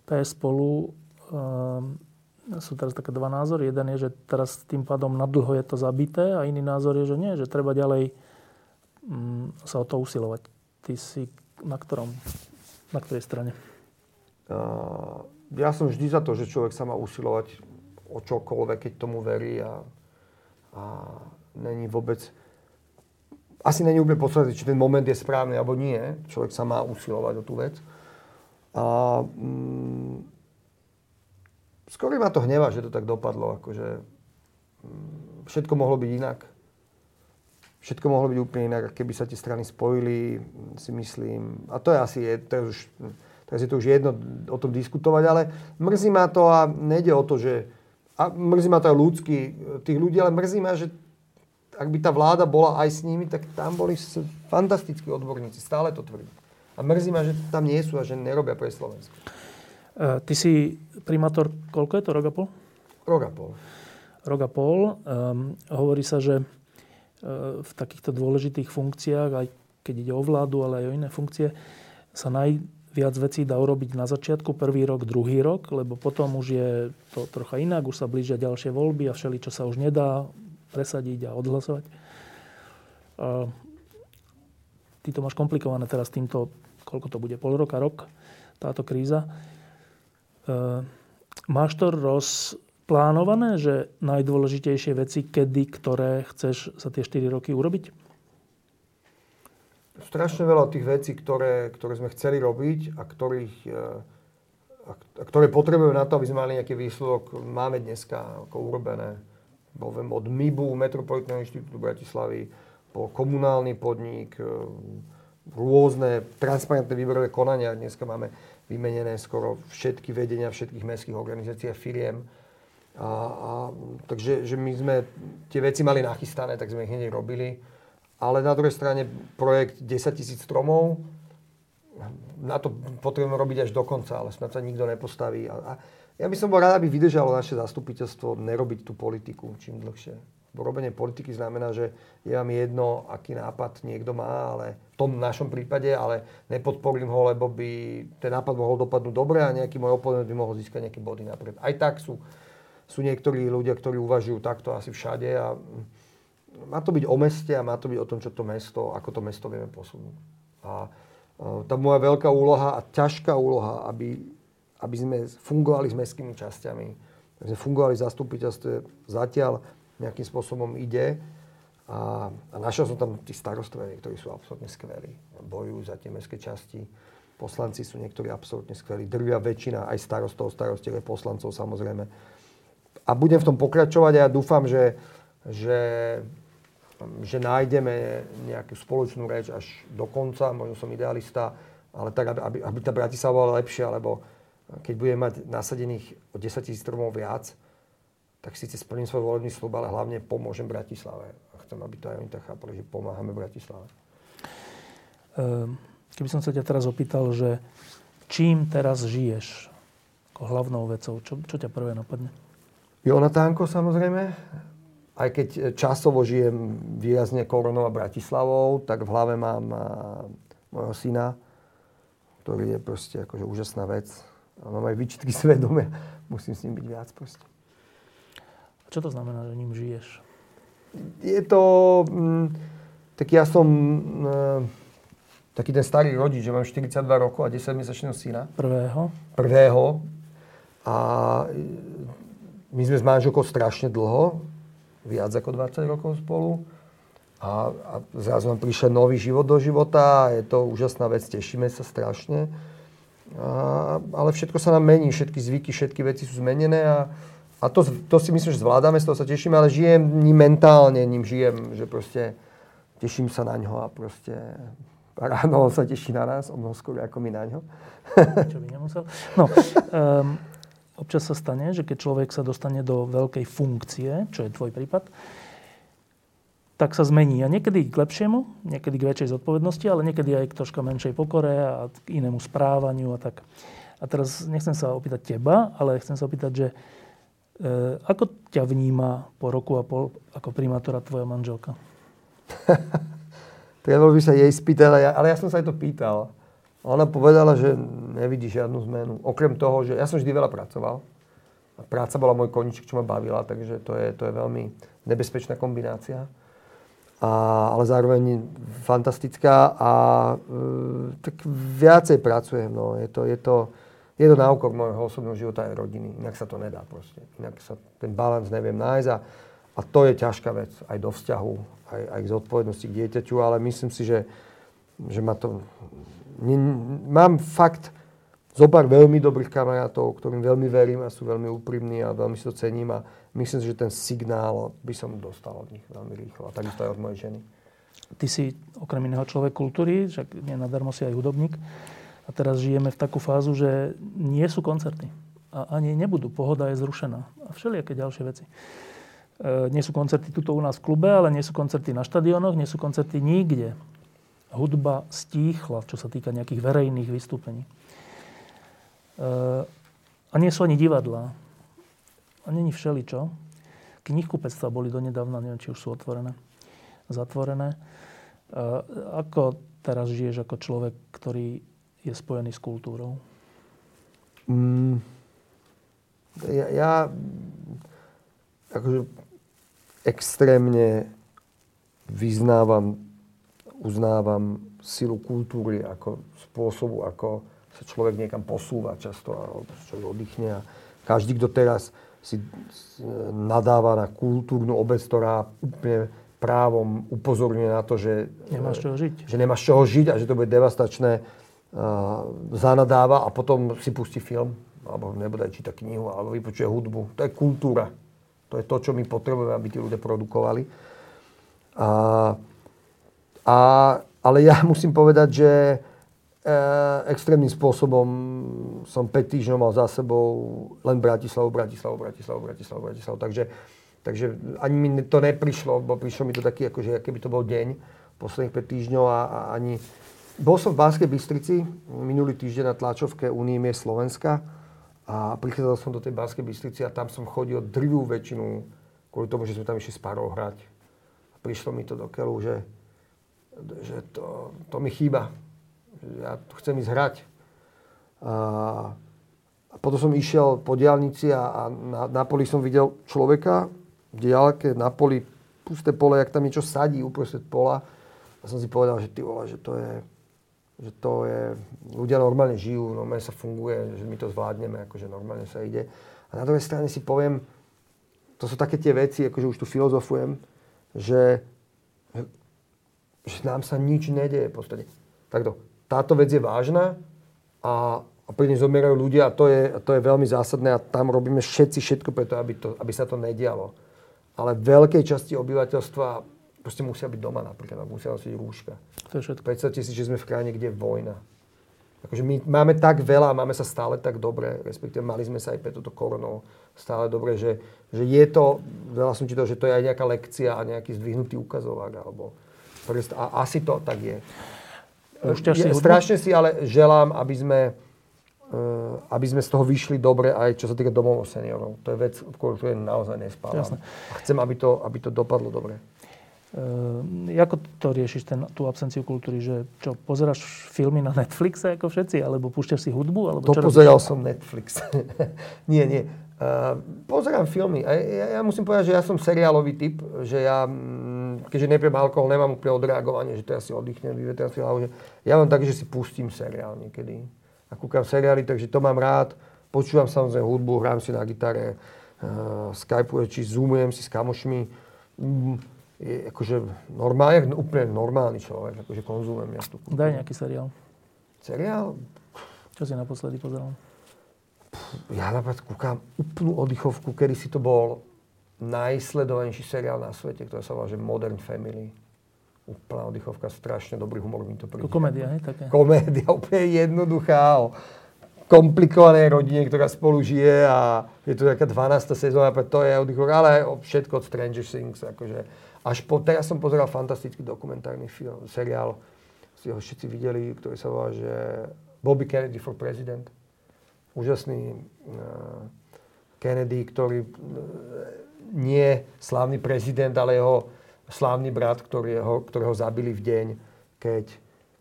PS spolu um, sú teraz také dva názory. Jeden je, že teraz tým pádom nadlho je to zabité a iný názor je, že nie, že treba ďalej um, sa o to usilovať. Ty si na ktorom, na ktorej strane? Uh, ja som vždy za to, že človek sa má usilovať o čokoľvek, keď tomu verí a, a není vôbec asi není úplne podstatné, či ten moment je správny alebo nie. Človek sa má usilovať o tú vec. A mm, skôr ma to hneva, že to tak dopadlo. Akože, mm, všetko mohlo byť inak. Všetko mohlo byť úplne inak, keby sa tie strany spojili, si myslím. A to je asi, je, to je už, teraz je to už jedno o tom diskutovať, ale mrzí ma to a nejde o to, že... A mrzí ma to aj ľudský, tých ľudí, ale mrzí ma, že ak by tá vláda bola aj s nimi, tak tam boli fantastickí odborníci, stále to tvrdím. A mrzí ma, že tam nie sú a že nerobia pre Slovensko. Uh, ty si primátor, koľko je to, rok a pol? Rok a pol. Rok a pol. Um, hovorí sa, že uh, v takýchto dôležitých funkciách, aj keď ide o vládu, ale aj o iné funkcie, sa najviac vecí dá urobiť na začiatku, prvý rok, druhý rok, lebo potom už je to trocha inak, už sa blížia ďalšie voľby a všeli, čo sa už nedá presadiť a odhlasovať. Ty to máš komplikované teraz týmto koľko to bude, pol roka, rok, táto kríza. E, máš to rozplánované, že najdôležitejšie veci, kedy, ktoré chceš za tie 4 roky urobiť? Strašne veľa tých vecí, ktoré, ktoré sme chceli robiť a, ktorých, e, a ktoré potrebujeme na to, aby sme mali nejaký výsledok, máme dneska ako urobené. Poviem od MIBu, Metropolitného inštitútu Bratislavy, po komunálny podnik, e, rôzne transparentné výberové konania. Dneska máme vymenené skoro všetky vedenia všetkých mestských organizácií a firiem. A, a, takže že my sme tie veci mali nachystané, tak sme ich hneď robili. Ale na druhej strane projekt 10 tisíc stromov, na to potrebujeme robiť až do konca, ale snad sa nikto nepostaví. A, ja by som bol rád, aby vydržalo naše zastupiteľstvo nerobiť tú politiku čím dlhšie. Robenie politiky znamená, že je vám jedno, aký nápad niekto má, ale v tom našom prípade, ale nepodporím ho, lebo by ten nápad mohol dopadnúť dobre a nejaký môj oponent by mohol získať nejaké body napríklad. Aj tak sú, sú niektorí ľudia, ktorí uvažujú takto asi všade a má to byť o meste a má to byť o tom, čo to mesto, ako to mesto vieme posunúť. A tá moja veľká úloha a ťažká úloha, aby, aby sme fungovali s mestskými časťami, aby sme fungovali v zastupiteľstve zatiaľ nejakým spôsobom ide. A, a našiel som tam tí starostovia, ktorí sú absolútne skvelí. Bojujú za tie mestské časti. Poslanci sú niektorí absolútne skvelí. Drvia väčšina aj starostov, starostov, poslancov samozrejme. A budem v tom pokračovať a ja dúfam, že, že že nájdeme nejakú spoločnú reč až do konca, možno som idealista, ale tak, aby, aby tá Bratislava bola lepšia, lebo keď budeme mať nasadených o 10 tisíc stromov viac, tak síce splním svoj volebný slub, ale hlavne pomôžem Bratislave. A chcem, aby to aj oni tak chápali, že pomáhame Bratislave. Ehm, keby som sa ťa teraz opýtal, že čím teraz žiješ ako hlavnou vecou, čo, čo ťa prvé napadne? Jonatánko samozrejme, aj keď časovo žijem výrazne Koronou a Bratislavou, tak v hlave mám môjho syna, ktorý je proste akože úžasná vec. A mám aj výčitky svedomia. Musím s ním byť viac proste. A čo to znamená, že ním žiješ? Je to... Mm, tak ja som mm, taký ten starý rodič, že mám 42 rokov a 10-mesačného syna. Prvého? Prvého. A my sme s manželkou strašne dlho viac ako 20 rokov spolu. A, a zrazu nám prišiel nový život do života a je to úžasná vec, tešíme sa strašne. A, ale všetko sa nám mení, všetky zvyky, všetky veci sú zmenené a, a to, to si myslím, že zvládame, z toho sa tešíme, ale žijem ním mentálne, ním žijem, že proste teším sa na ňo a proste ráno sa teší na nás, o mnoho skôr ako my na ňo. Čo by nemusel. No, um, občas sa stane, že keď človek sa dostane do veľkej funkcie, čo je tvoj prípad, tak sa zmení. A niekedy k lepšiemu, niekedy k väčšej zodpovednosti, ale niekedy aj k troška menšej pokore a k inému správaniu a tak. A teraz nechcem sa opýtať teba, ale chcem sa opýtať, že e, ako ťa vníma po roku a pol ako primátora tvoja manželka? Treba by sa jej spýtať, ale ja som sa aj to pýtal. Ona povedala, že nevidí žiadnu zmenu. Okrem toho, že ja som vždy veľa pracoval. A práca bola môj koniček, čo ma bavila, takže to je, to je veľmi nebezpečná kombinácia. A, ale zároveň fantastická a e, tak viacej pracujem. No. Je, to, je, to, je to na môjho osobného života aj rodiny. Inak sa to nedá proste. Inak sa ten balans neviem nájsť a, a to je ťažká vec aj do vzťahu, aj, aj k zodpovednosti k dieťaťu, ale myslím si, že, že ma to mám fakt zo pár veľmi dobrých kamarátov, ktorým veľmi verím a sú veľmi úprimní a veľmi si to cením a myslím si, že ten signál by som dostal od nich veľmi rýchlo a takisto aj od mojej ženy. Ty si okrem iného človek kultúry, však nenadarmo si aj hudobník a teraz žijeme v takú fázu, že nie sú koncerty a ani nebudú. Pohoda je zrušená a všelijaké ďalšie veci. E, nie sú koncerty tuto u nás v klube, ale nie sú koncerty na štadionoch, nie sú koncerty nikde hudba stíchla, čo sa týka nejakých verejných vystúpení. E, a nie sú ani divadlá. A není všeličo. Knihkupectva boli donedávna, neviem, či už sú otvorené, zatvorené. E, ako teraz žiješ ako človek, ktorý je spojený s kultúrou? Mm, ja, ja akože extrémne vyznávam uznávam silu kultúry ako spôsobu, ako sa človek niekam posúva často, alebo človek oddychne. A každý, kto teraz si nadáva na kultúrnu obec, ktorá úplne právom upozorňuje na to, že nemáš čoho žiť, že nemáš čoho žiť a že to bude devastačné, uh, zanadáva a potom si pustí film, alebo nebude čítať knihu, alebo vypočuje hudbu. To je kultúra. To je to, čo my potrebujeme, aby tí ľudia produkovali. A a, ale ja musím povedať, že e, extrémnym spôsobom som 5 týždňov mal za sebou len Bratislavu, Bratislavu, Bratislavu, Bratislavu, Bratislavu. Takže, takže ani mi to neprišlo, bo prišlo mi to taký, akože keby to bol deň. posledných 5 týždňov a, a ani... Bol som v Banskej Bystrici minulý týždeň na tlačovke Unie miest Slovenska a prichádzal som do tej Banskej Bystrici a tam som chodil drvú väčšinu kvôli tomu, že sme tam išli s párou hrať. A prišlo mi to do keľu, že, že to, to mi chýba. Ja tu chcem ísť hrať. A, a potom som išiel po diálnici a, a na, na poli som videl človeka v diálke na poli pusté pole, jak tam niečo sadí uprostred pola. A som si povedal, že ty vole, že to je, že to je, ľudia normálne žijú, normálne sa funguje, že my to zvládneme, akože normálne sa ide. A na druhej strane si poviem, to sú také tie veci, akože už tu filozofujem, že, že nám sa nič nedeje v podstate. Takto, táto vec je vážna a, a pri nej zomierajú ľudia a to je, a to je veľmi zásadné a tam robíme všetci všetko preto, aby, to, aby sa to nedialo. Ale veľkej časti obyvateľstva proste musia byť doma napríklad, musia nosiť rúška. To je všetko. Predstavte si, že sme v krajine, kde je vojna. Akože my máme tak veľa máme sa stále tak dobre, respektíve mali sme sa aj pre túto koronou stále dobre, že, že je to, veľa som čítal, že to je aj nejaká lekcia a nejaký zdvihnutý ukazovák, alebo a asi to tak je. Púšťaš si strašne si ale želám, aby sme, uh, aby sme z toho vyšli dobre aj čo sa týka domov seniorov. To je vec, ktorú je naozaj nespávam. Jasne. A chcem, aby to, aby to dopadlo dobre. Uh, ako to riešiš, ten, tú absenciu kultúry? Že čo, pozeráš filmy na Netflixe ako všetci? Alebo púšťaš si hudbu? Alebo to čo pozeral robíš? som Netflix. nie, nie. Uh, pozerám filmy. A ja, ja musím povedať, že ja som seriálový typ, že ja, mm, keďže nepiem alkohol, nemám úplne odreagovanie, že teraz si oddychnem, vyvetrám si hlavu. Že ja mám tak, že si pustím seriál niekedy. A kúkam seriály, takže to mám rád. Počúvam samozrejme hudbu, hrám si na gitare, uh, skypujem, či zoomujem si s kamošmi. Mm, je akože normálne, úplne normálny človek, akože konzumujem ja tú Daj nejaký seriál. Seriál? Čo si naposledy pozeral? Ja napríklad kúkam úplnú oddychovku, kedy si to bol najsledovanejší seriál na svete, ktorý sa volá že Modern Family. Úplná oddychovka, strašne dobrý humor mi to príde. Komédia, hej? Také. Komédia, úplne jednoduchá o komplikovanej rodine, ktorá spolu žije a je to taká 12. sezóna, to je oddychovka, ale všetko od Stranger Things, akože až po, teraz som pozeral fantastický dokumentárny film, seriál, si ho všetci videli, ktorý sa volá, že Bobby Kennedy for President. Úžasný uh, Kennedy, ktorý uh, nie slávny prezident, ale jeho slávny brat, ktorý ktorého zabili v deň, keď,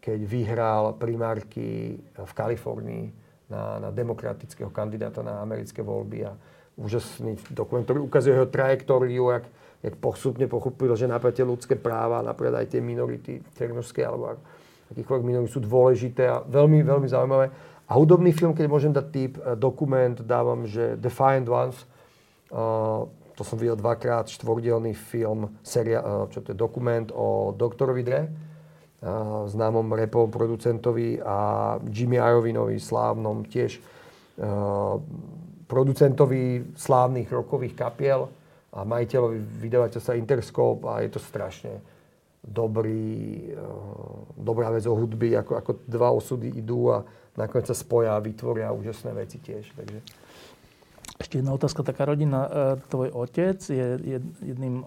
keď vyhral primárky v Kalifornii na, na demokratického kandidáta na americké voľby. A úžasný dokument, ktorý ukazuje jeho trajektóriu, jak, jak postupne pochopil, že napríklad tie ľudské práva, napríklad aj tie minority černožské alebo akýchkoľvek minority sú dôležité a veľmi, veľmi zaujímavé. A hudobný film, keď môžem dať typ, eh, dokument dávam, že Defiant Ones, uh, to som videl dvakrát, štvordielný film, seria, uh, čo to je, dokument o doktorovi Dre, známom repovom producentovi a Jimmy Iovinovi, slávnom tiež uh, producentovi slávnych rokových kapiel a majiteľovi vydavateľstva Interscope a je to strašne dobrý, dobrá vec o hudby, ako, ako dva osudy idú a nakoniec sa spoja a vytvoria úžasné veci tiež. Takže. Ešte jedna otázka, taká rodina. Eh, tvoj otec je jedným eh,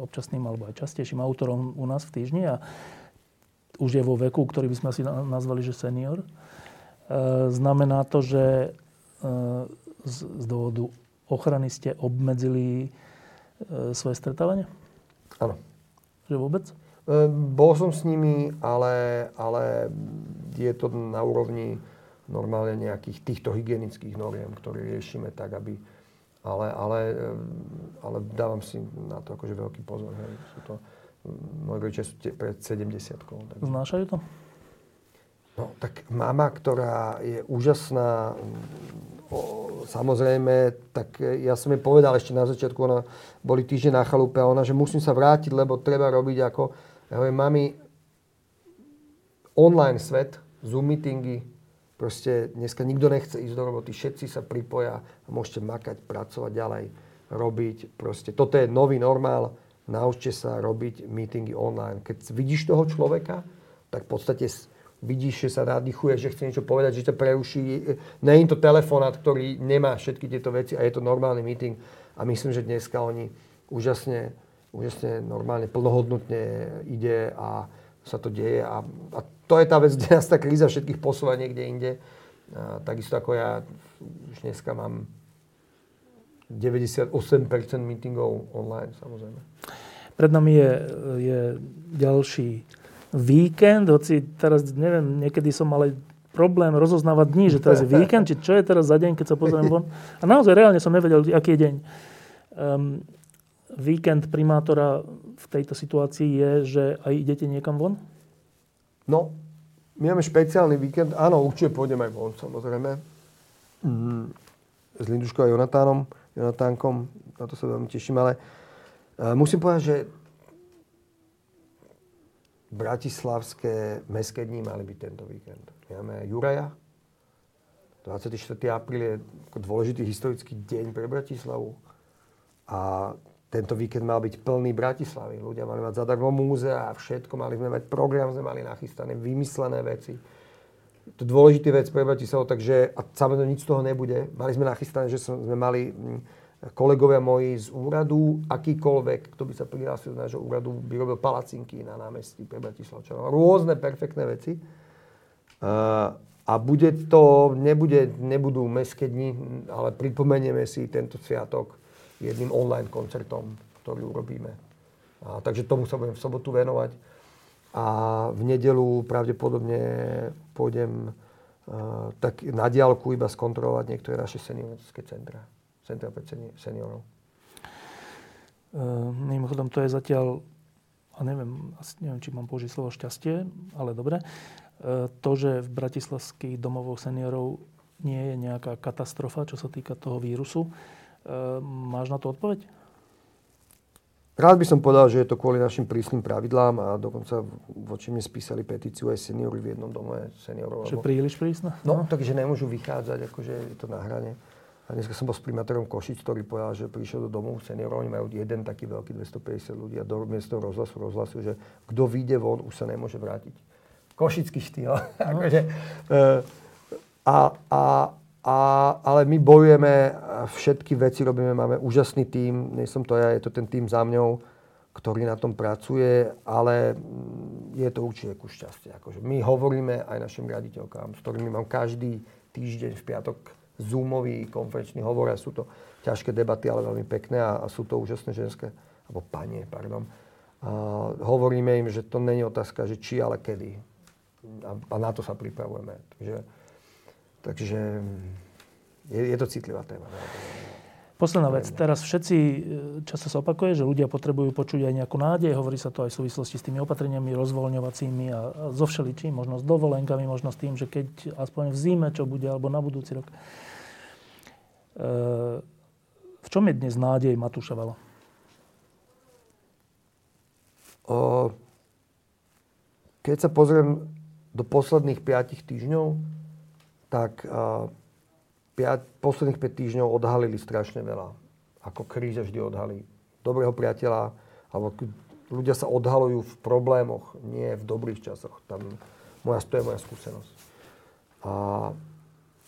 občasným alebo aj častejším autorom u nás v týždni a už je vo veku, ktorý by sme asi nazvali, že senior. Znamená to, že z dôvodu ochrany ste obmedzili E, svoje stretávanie? Áno. Že vôbec? E, bol som s nimi, ale, ale je to na úrovni normálne nejakých týchto hygienických noriem, ktoré riešime tak, aby... Ale, ale, e, ale dávam si na to akože veľký pozor. Hej. Sú to, moji rodičia sú pred 70 takže... Znášajú to? No, tak mama, ktorá je úžasná, samozrejme, tak ja som jej povedal ešte na začiatku, ona boli týždeň na chalupe a ona, že musím sa vrátiť, lebo treba robiť ako, ja hovorím, mami, online svet, Zoom meetingy, proste dneska nikto nechce ísť do roboty, všetci sa pripoja a môžete makať, pracovať ďalej, robiť, proste, toto je nový normál, naučte sa robiť meetingy online. Keď vidíš toho človeka, tak v podstate vidíš, že sa nadýchuje, že chce niečo povedať, že to preruší. Je to telefonát, ktorý nemá všetky tieto veci a je to normálny meeting. A myslím, že dneska oni úžasne, úžasne normálne, plnohodnotne ide a sa to deje a, a to je tá vec, kde nás tá kríza všetkých posúva niekde inde. A, takisto ako ja už dneska mám 98% meetingov online, samozrejme. Pred nami je, je ďalší víkend, hoci teraz, neviem, niekedy som mal problém rozoznávať dní, že teraz je víkend, či čo je teraz za deň, keď sa pozriem von. A naozaj reálne som nevedel, aký je deň. Um, víkend primátora v tejto situácii je, že aj idete niekam von? No, my máme špeciálny víkend. Áno, určite pôjdem aj von, samozrejme. Mm, s Linduškou a Jonatánom, Jonatánkom. Na to sa veľmi teším, ale uh, musím povedať, že bratislavské mestské dní mali byť tento víkend. Máme Juraja. 24. apríl je dôležitý historický deň pre Bratislavu. A tento víkend mal byť plný Bratislavy. Ľudia mali mať zadarmo múzea a všetko. Mali sme mať program, sme mali nachystané, vymyslené veci. To je dôležitý vec pre Bratislavu, takže a samozrejme nič z toho nebude. Mali sme nachystané, že sme mali kolegovia moji z úradu, akýkoľvek, kto by sa prihlásil z nášho úradu, by robil palacinky na námestí pre Bratislavčanov. Rôzne perfektné veci. A bude to, nebude, nebudú mestské dni, ale pripomenieme si tento sviatok jedným online koncertom, ktorý urobíme. A, takže tomu sa budem v sobotu venovať. A v nedelu pravdepodobne pôjdem uh, tak na diálku iba skontrolovať niektoré naše seniorské centra. Centra pre seniorov. Uh, mimochodom, to je zatiaľ, a neviem, asi neviem, či mám použiť slovo šťastie, ale dobre, uh, to, že v bratislavských domovoch seniorov nie je nejaká katastrofa, čo sa týka toho vírusu. Uh, máš na to odpoveď? Rád by som povedal, že je to kvôli našim prísnym pravidlám a dokonca voči mne spísali petíciu aj seniory v jednom dome seniorov. Že príliš prísne? No, no, takže nemôžu vychádzať, akože je to na hrane. A dneska som bol s primátorom Košic, ktorý povedal, že prišiel do domu seniorov, oni majú jeden taký veľký 250 ľudí a do miesto rozhlasu rozhlasu, že kto vyjde von, už sa nemôže vrátiť. Košický štýl. No. akože, e, a, a, a, ale my bojujeme, všetky veci robíme, máme úžasný tím, nie som to ja, je to ten tím za mňou, ktorý na tom pracuje, ale je to určite kus šťastie. Akože my hovoríme aj našim riaditeľkám, s ktorými mám každý týždeň v piatok zoomový konferenčný hovor a sú to ťažké debaty, ale veľmi pekné a, a sú to úžasné ženské, alebo panie, pardon. A hovoríme im, že to není otázka, že či, ale kedy. A, a na to sa pripravujeme. Takže, takže je, je to citlivá téma. Posledná vec. Teraz všetci, e, často sa opakuje, že ľudia potrebujú počuť aj nejakú nádej. Hovorí sa to aj v súvislosti s tými opatreniami rozvoľňovacími a, a so všeličím, možno s dovolenkami, možno s tým, že keď aspoň v zime, čo bude, alebo na budúci rok. E, v čom je dnes nádej Matúša Vala? O, keď sa pozriem do posledných 5 týždňov, tak a, 5, posledných 5 týždňov odhalili strašne veľa. Ako kríza vždy odhalí dobrého priateľa, alebo ľudia sa odhalujú v problémoch, nie v dobrých časoch. Tam moja, to je moja skúsenosť. A,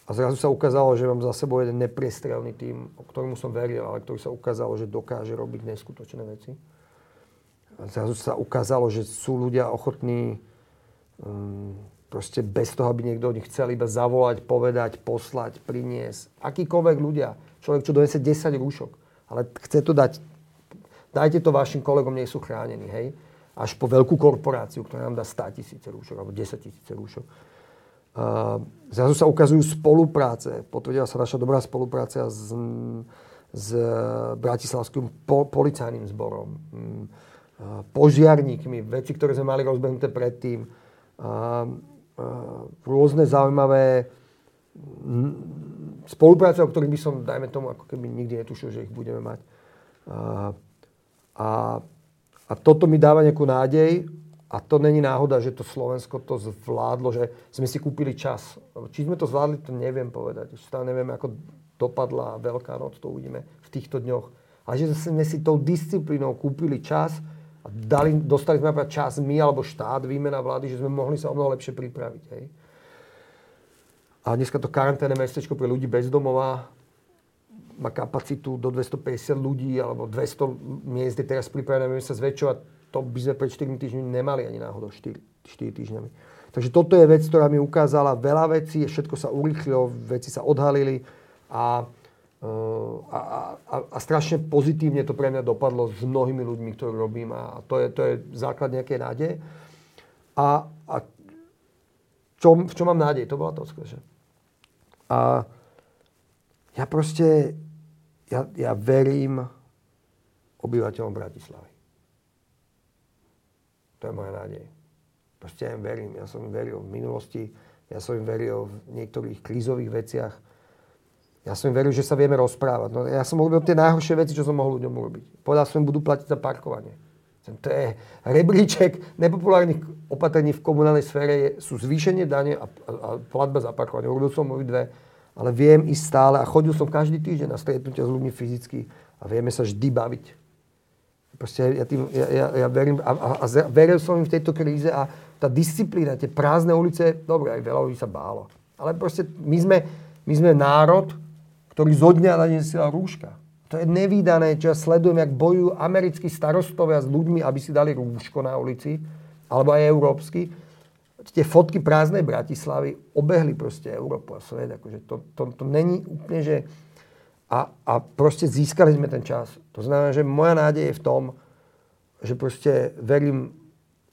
a zrazu sa ukázalo, že mám za sebou jeden nepriestrelný tým, o ktorému som veril, ale ktorý sa ukázalo, že dokáže robiť neskutočné veci. A zrazu sa ukázalo, že sú ľudia ochotní um, proste bez toho, aby niekto od nich chcel iba zavolať, povedať, poslať, priniesť. Akýkoľvek ľudia. Človek, čo donese 10 rúšok, ale chce to dať, dajte to vašim kolegom, nie sú chránení, hej? Až po veľkú korporáciu, ktorá nám dá 100 tisíce rúšok alebo 10 tisíce rúšok. Uh, zrazu sa ukazujú spolupráce. Potvrdila sa naša dobrá spolupráca s, s Bratislavským po, policajným zborom, uh, požiarníkmi, veci, ktoré sme mali rozbehnuté predtým. Uh, rôzne zaujímavé spolupráce, o ktorých by som, dajme tomu, ako keby nikdy netušil, že ich budeme mať. A, a, a toto mi dáva nejakú nádej a to není náhoda, že to Slovensko to zvládlo, že sme si kúpili čas. Či sme to zvládli, to neviem povedať. Stále neviem, ako dopadla Veľká noc, to uvidíme v týchto dňoch. Ale že sme si tou disciplínou kúpili čas, a dali, dostali sme napríklad čas my alebo štát, výmena vlády, že sme mohli sa o mnoho lepšie pripraviť. Hej. A dneska to karanténne mestečko pre ľudí bezdomová má kapacitu do 250 ľudí alebo 200 miest je teraz pripravené, budeme sa zväčšovať to by sme pred 4 týždňami nemali ani náhodou 4, 4 týždňami. Takže toto je vec, ktorá mi ukázala veľa vecí, všetko sa urýchlilo, veci sa odhalili a, a, a, a strašne pozitívne to pre mňa dopadlo s mnohými ľuďmi, ktorí robím a to je, to je základ nejakej nádeje. A, a čo, v čom mám nádej? To bola to skôr. A ja proste, ja, ja verím obyvateľom Bratislavy. To je moja nádej. Proste ja im verím. Ja som im veril v minulosti, ja som im veril v niektorých krízových veciach. Ja som veril, že sa vieme rozprávať. No, ja som urobil tie najhoršie veci, čo som mohol ľuďom urobiť. Povedal som budú platiť za parkovanie. To je rebríček nepopulárnych opatrení v komunálnej sfére je, sú zvýšenie dane a, a, a platba za parkovanie. Urobil som ich dve ale viem ísť stále a chodil som každý týždeň na stretnutia s ľuďmi fyzicky a vieme sa vždy baviť. Proste ja, tým, ja, ja, ja verím, a, a, a veril som im v tejto kríze a tá disciplína, tie prázdne ulice, dobre, aj veľa ľudí sa bálo. Ale proste my sme, my sme národ, ktorý zo dňa na deň siela rúška. To je nevýdané, čo ja sledujem, jak bojujú americkí starostovia s ľuďmi, aby si dali rúško na ulici, alebo aj európsky tie fotky prázdnej Bratislavy obehli proste Európu a svet. Akože to, to, to není úplne, že... A, a proste získali sme ten čas. To znamená, že moja nádej je v tom, že proste verím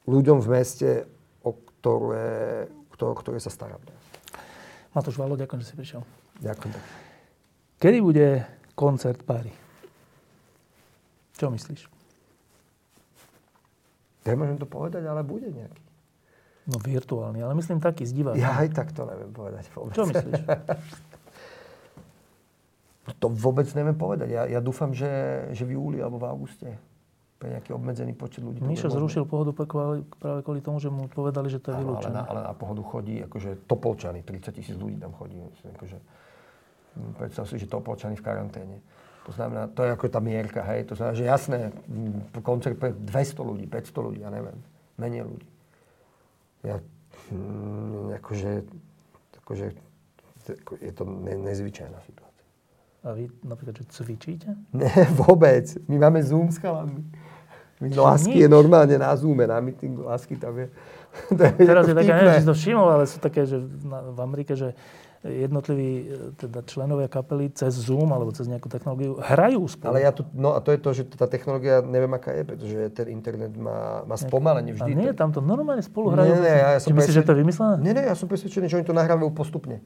ľuďom v meste, o ktoré, ktoré, ktoré sa starám. Matúš Valo, ďakujem, že si prišiel. Ďakujem. Kedy bude koncert Páry? Čo myslíš? Nemôžem to povedať, ale bude nejaký. No virtuálny, ale myslím taký z divadla. Ja aj tak to neviem povedať vôbec. Čo myslíš? to vôbec neviem povedať. Ja, ja dúfam, že, že v júli alebo v auguste pre nejaký obmedzený počet ľudí. Mišo zrušil pohodu práve kvôli tomu, že mu povedali, že to je vylúčené. Ale, ale, na pohodu chodí, akože Topolčany, 30 tisíc ľudí tam chodí. Akože, predstav si, že Topolčany v karanténe. To znamená, to je ako tá mierka, hej. To znamená, že jasné, hm, koncert pre 200 ľudí, 500 ľudí, ja neviem, menej ľudí ja, hm, akože, akože, je to ne, nezvyčajná situácia. A vy napríklad, že cvičíte? Ne, vôbec. My máme Zoom s chalami. My lásky je normálne na Zoome, na meetingu. Lásky tam je. to je Teraz je také, neviem, či si to všimol, ale sú také, že v Amerike, že jednotliví e, teda členovia kapely cez Zoom alebo cez nejakú technológiu hrajú spolu. Ale ja tu, no a to je to, že tá technológia neviem aká je, pretože ten internet má, má spomalenie vždy. A nie, tam to normálne spolu hrajú. Nie, nie, ja, som myslíš, že to je vymyslené? Nie, nie, ja som presvedčený, že oni to nahrávajú postupne.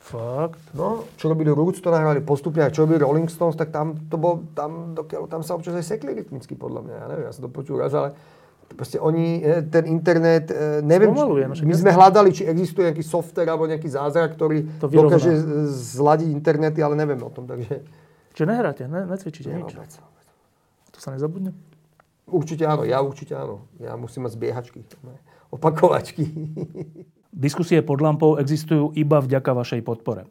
Fakt? No, čo robili Roots, to nahrávali postupne, a čo robili Rolling Stones, tak tam to bol, tam, dokiaľ, tam sa občas aj sekli rytmicky, podľa mňa. Ja neviem, ja som to počul raz, ale proste oni, e, ten internet, e, neviem, Spomaluje, no, my sme hľadali, či existuje nejaký software alebo nejaký zázrak, ktorý to dokáže zladiť internety, ale neviem o tom, takže... Čiže nehráte, ne, necvičíte nič? Vôbec. To sa nezabudne? Určite áno, ja určite áno. Ja musím mať zbiehačky, opakovačky. Diskusie pod lampou existujú iba vďaka vašej podpore.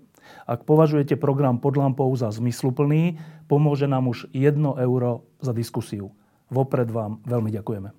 Ak považujete program pod lampou za zmysluplný, pomôže nám už 1 euro za diskusiu. Vopred vám veľmi ďakujeme.